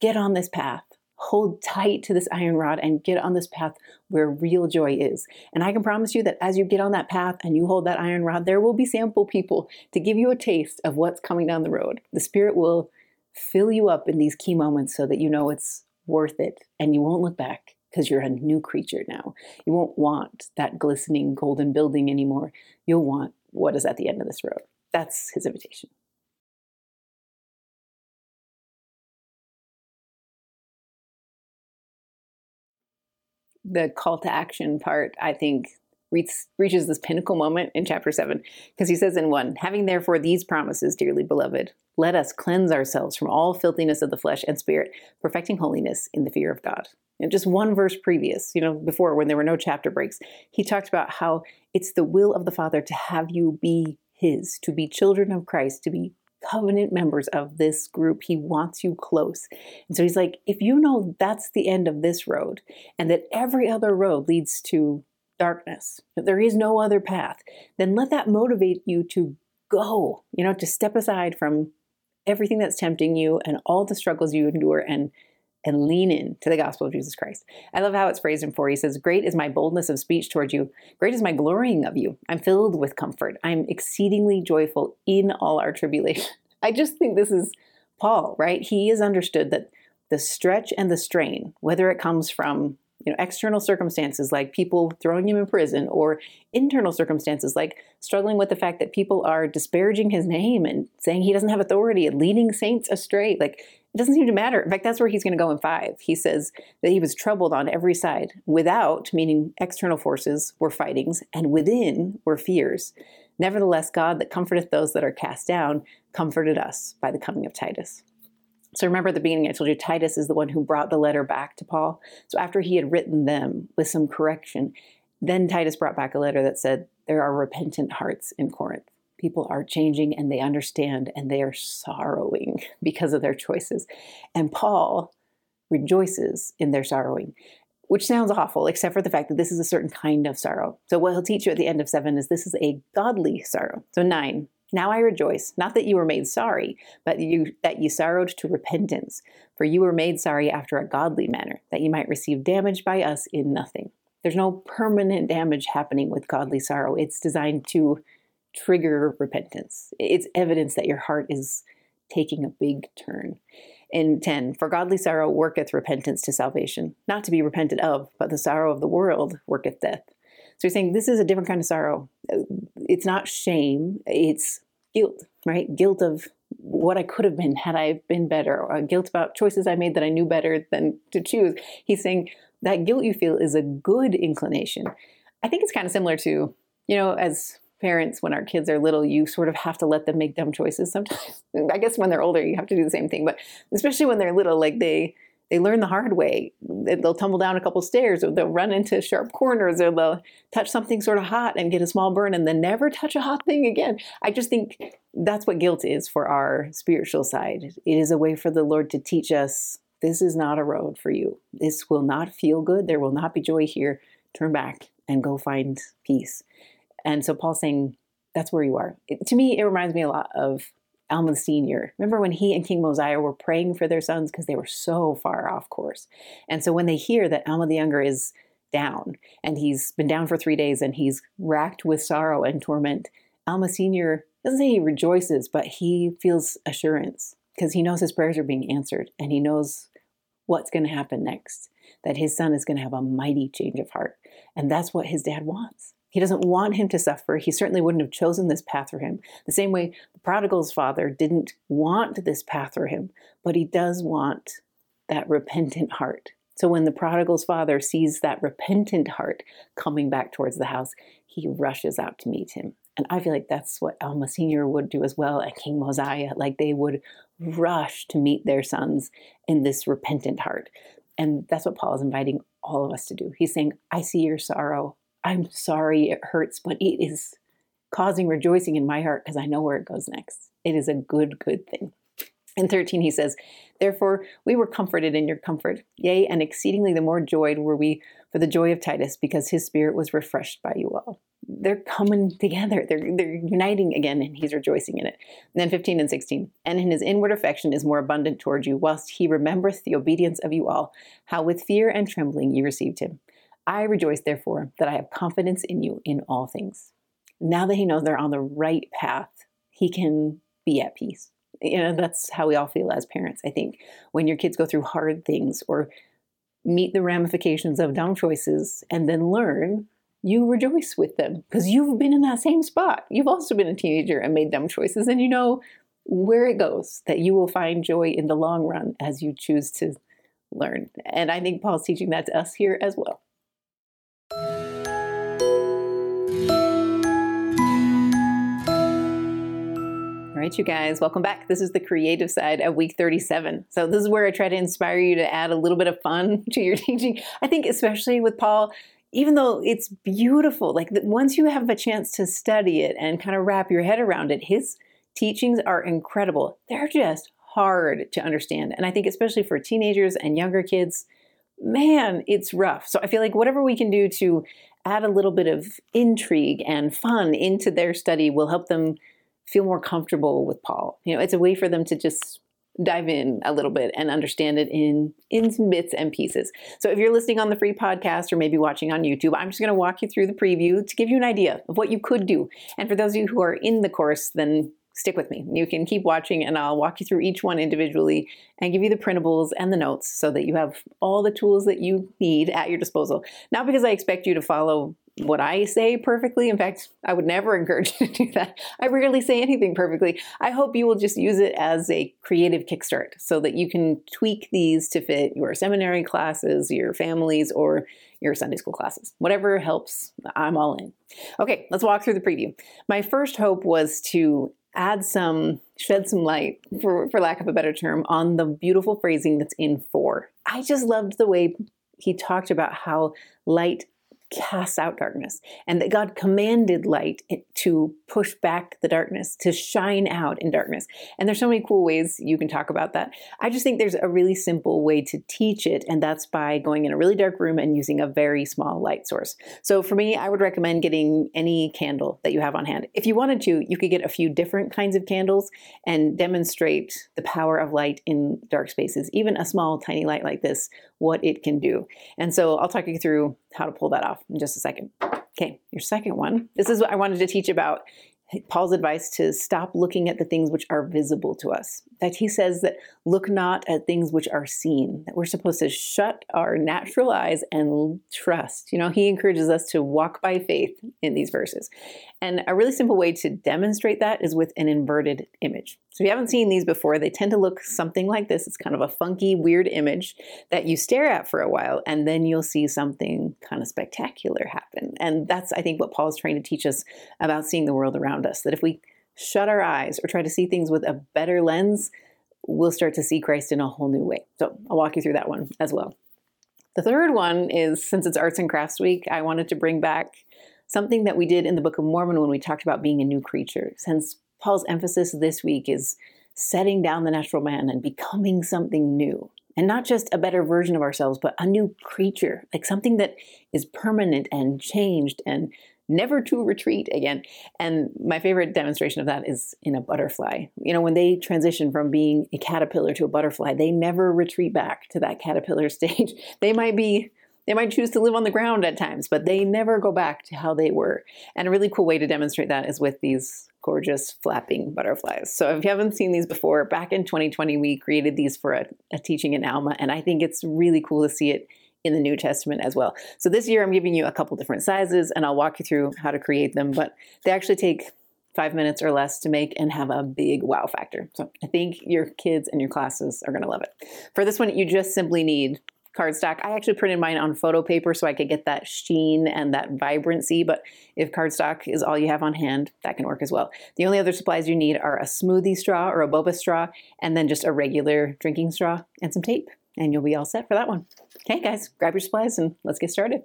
Speaker 1: get on this path. Hold tight to this iron rod and get on this path where real joy is. And I can promise you that as you get on that path and you hold that iron rod, there will be sample people to give you a taste of what's coming down the road. The Spirit will fill you up in these key moments so that you know it's worth it and you won't look back because you're a new creature now. You won't want that glistening golden building anymore. You'll want what is at the end of this road. That's his invitation. The call to action part, I think, reaches this pinnacle moment in chapter 7 because he says in 1 having therefore these promises dearly beloved let us cleanse ourselves from all filthiness of the flesh and spirit perfecting holiness in the fear of god. And just one verse previous you know before when there were no chapter breaks he talked about how it's the will of the father to have you be his to be children of christ to be covenant members of this group. He wants you close. And so he's like, if you know that's the end of this road and that every other road leads to darkness, there is no other path, then let that motivate you to go, you know, to step aside from everything that's tempting you and all the struggles you endure and and lean in to the gospel of Jesus Christ. I love how it's phrased in 4. He says, Great is my boldness of speech towards you. Great is my glorying of you. I'm filled with comfort. I'm exceedingly joyful in all our tribulation. I just think this is Paul, right? He has understood that the stretch and the strain, whether it comes from you know external circumstances like people throwing him in prison or internal circumstances like struggling with the fact that people are disparaging his name and saying he doesn't have authority and leading saints astray like it doesn't seem to matter. In fact that's where he's going to go in 5 he says that he was troubled on every side without meaning external forces were fightings and within were fears. Nevertheless god that comforteth those that are cast down comforted us by the coming of Titus. So remember at the beginning, I told you Titus is the one who brought the letter back to Paul. So after he had written them with some correction, then Titus brought back a letter that said, There are repentant hearts in Corinth. People are changing and they understand and they are sorrowing because of their choices. And Paul rejoices in their sorrowing, which sounds awful, except for the fact that this is a certain kind of sorrow. So, what he'll teach you at the end of seven is this is a godly sorrow. So, nine, now I rejoice, not that you were made sorry, but you, that you sorrowed to repentance. For you were made sorry after a godly manner, that you might receive damage by us in nothing. There's no permanent damage happening with godly sorrow. It's designed to trigger repentance. It's evidence that your heart is taking a big turn. In 10, for godly sorrow worketh repentance to salvation, not to be repented of, but the sorrow of the world worketh death. So he's saying this is a different kind of sorrow. It's not shame, it's guilt, right? Guilt of what I could have been had I been better, or guilt about choices I made that I knew better than to choose. He's saying that guilt you feel is a good inclination. I think it's kind of similar to, you know, as parents, when our kids are little, you sort of have to let them make dumb choices sometimes. I guess when they're older, you have to do the same thing, but especially when they're little, like they, they learn the hard way. They'll tumble down a couple stairs or they'll run into sharp corners or they'll touch something sort of hot and get a small burn and then never touch a hot thing again. I just think that's what guilt is for our spiritual side. It is a way for the Lord to teach us this is not a road for you. This will not feel good. There will not be joy here. Turn back and go find peace. And so Paul's saying that's where you are. It, to me, it reminds me a lot of Alma Sr. Remember when he and King Mosiah were praying for their sons because they were so far off course. And so when they hear that Alma the Younger is down and he's been down for three days and he's racked with sorrow and torment, Alma Sr. doesn't say he rejoices, but he feels assurance because he knows his prayers are being answered and he knows what's going to happen next, that his son is going to have a mighty change of heart. And that's what his dad wants. He doesn't want him to suffer. He certainly wouldn't have chosen this path for him. The same way the prodigal's father didn't want this path for him, but he does want that repentant heart. So when the prodigal's father sees that repentant heart coming back towards the house, he rushes out to meet him. And I feel like that's what Alma Sr. would do as well, and King Mosiah. Like they would rush to meet their sons in this repentant heart. And that's what Paul is inviting all of us to do. He's saying, I see your sorrow. I'm sorry it hurts, but it is causing rejoicing in my heart because I know where it goes next. It is a good, good thing. In 13, he says, Therefore, we were comforted in your comfort. Yea, and exceedingly the more joyed were we for the joy of Titus, because his spirit was refreshed by you all. They're coming together. They're, they're uniting again, and he's rejoicing in it. And then 15 and 16. And in his inward affection is more abundant toward you, whilst he remembereth the obedience of you all, how with fear and trembling you received him. I rejoice, therefore, that I have confidence in you in all things. Now that he knows they're on the right path, he can be at peace. You know, that's how we all feel as parents, I think. When your kids go through hard things or meet the ramifications of dumb choices and then learn, you rejoice with them because you've been in that same spot. You've also been a teenager and made dumb choices, and you know where it goes, that you will find joy in the long run as you choose to learn. And I think Paul's teaching that to us here as well. All right, you guys, welcome back. This is the creative side of week 37. So, this is where I try to inspire you to add a little bit of fun to your teaching. I think, especially with Paul, even though it's beautiful, like once you have a chance to study it and kind of wrap your head around it, his teachings are incredible. They're just hard to understand. And I think, especially for teenagers and younger kids, man, it's rough. So, I feel like whatever we can do to add a little bit of intrigue and fun into their study will help them feel more comfortable with Paul. You know, it's a way for them to just dive in a little bit and understand it in in bits and pieces. So if you're listening on the free podcast or maybe watching on YouTube, I'm just going to walk you through the preview to give you an idea of what you could do. And for those of you who are in the course, then stick with me. You can keep watching and I'll walk you through each one individually and give you the printables and the notes so that you have all the tools that you need at your disposal. Not because I expect you to follow what I say perfectly. In fact, I would never encourage you to do that. I rarely say anything perfectly. I hope you will just use it as a creative kickstart so that you can tweak these to fit your seminary classes, your families, or your Sunday school classes. Whatever helps, I'm all in. Okay, let's walk through the preview. My first hope was to add some, shed some light, for, for lack of a better term, on the beautiful phrasing that's in four. I just loved the way he talked about how light casts out darkness and that God commanded light to push back the darkness, to shine out in darkness. And there's so many cool ways you can talk about that. I just think there's a really simple way to teach it, and that's by going in a really dark room and using a very small light source. So for me, I would recommend getting any candle that you have on hand. If you wanted to, you could get a few different kinds of candles and demonstrate the power of light in dark spaces. Even a small, tiny light like this what it can do. And so I'll talk you through how to pull that off in just a second. Okay, your second one. This is what I wanted to teach about Paul's advice to stop looking at the things which are visible to us. That he says that look not at things which are seen, that we're supposed to shut our natural eyes and trust. You know, he encourages us to walk by faith in these verses. And a really simple way to demonstrate that is with an inverted image. So if you haven't seen these before, they tend to look something like this. It's kind of a funky, weird image that you stare at for a while, and then you'll see something kind of spectacular happen. And that's, I think, what Paul's trying to teach us about seeing the world around us. That if we shut our eyes or try to see things with a better lens, we'll start to see Christ in a whole new way. So I'll walk you through that one as well. The third one is since it's Arts and Crafts Week, I wanted to bring back something that we did in the Book of Mormon when we talked about being a new creature. Since Paul's emphasis this week is setting down the natural man and becoming something new. And not just a better version of ourselves, but a new creature, like something that is permanent and changed and never to retreat again. And my favorite demonstration of that is in a butterfly. You know, when they transition from being a caterpillar to a butterfly, they never retreat back to that caterpillar stage. They might be they might choose to live on the ground at times, but they never go back to how they were. And a really cool way to demonstrate that is with these gorgeous flapping butterflies. So if you haven't seen these before, back in 2020, we created these for a, a teaching in Alma, and I think it's really cool to see it in the New Testament as well. So this year I'm giving you a couple different sizes and I'll walk you through how to create them, but they actually take five minutes or less to make and have a big wow factor. So I think your kids and your classes are gonna love it. For this one, you just simply need cardstock. I actually printed mine on photo paper so I could get that sheen and that vibrancy, but if cardstock is all you have on hand, that can work as well. The only other supplies you need are a smoothie straw or a boba straw, and then just a regular drinking straw and some tape, and you'll be all set for that one. Okay, guys, grab your supplies and let's get started.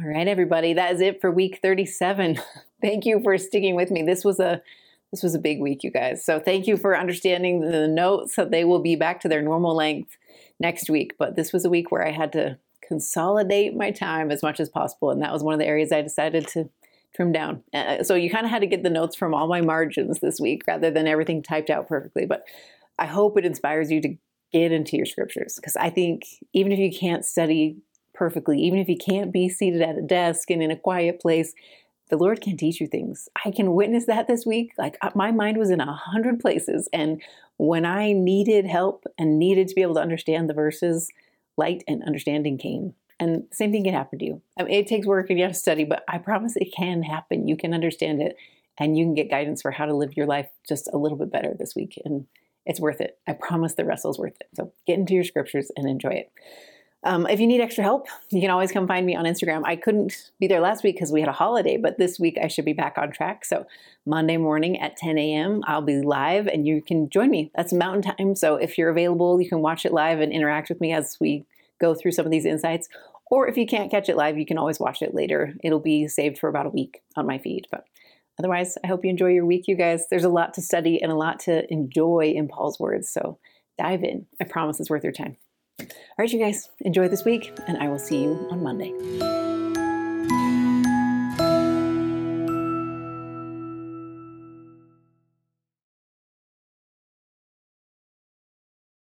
Speaker 1: All right, everybody, that is it for week 37. thank you for sticking with me. This was a this was a big week, you guys. So thank you for understanding the notes that they will be back to their normal length next week. But this was a week where I had to consolidate my time as much as possible. And that was one of the areas I decided to trim down. Uh, so you kind of had to get the notes from all my margins this week rather than everything typed out perfectly. But I hope it inspires you to get into your scriptures because I think even if you can't study perfectly, even if you can't be seated at a desk and in a quiet place, the Lord can teach you things. I can witness that this week. Like uh, my mind was in a hundred places, and when I needed help and needed to be able to understand the verses, light and understanding came. And same thing can happen to you. I mean, it takes work and you have to study, but I promise it can happen. You can understand it, and you can get guidance for how to live your life just a little bit better this week. And it's worth it. I promise the wrestle's worth it. So get into your scriptures and enjoy it. Um, if you need extra help, you can always come find me on Instagram. I couldn't be there last week because we had a holiday, but this week I should be back on track. So Monday morning at 10 a.m., I'll be live and you can join me. That's mountain time. So if you're available, you can watch it live and interact with me as we go through some of these insights. Or if you can't catch it live, you can always watch it later. It'll be saved for about a week on my feed. But otherwise, I hope you enjoy your week, you guys. There's a lot to study and a lot to enjoy in Paul's words. So dive in. I promise it's worth your time. All right, you guys, enjoy this week, and I will see you on Monday.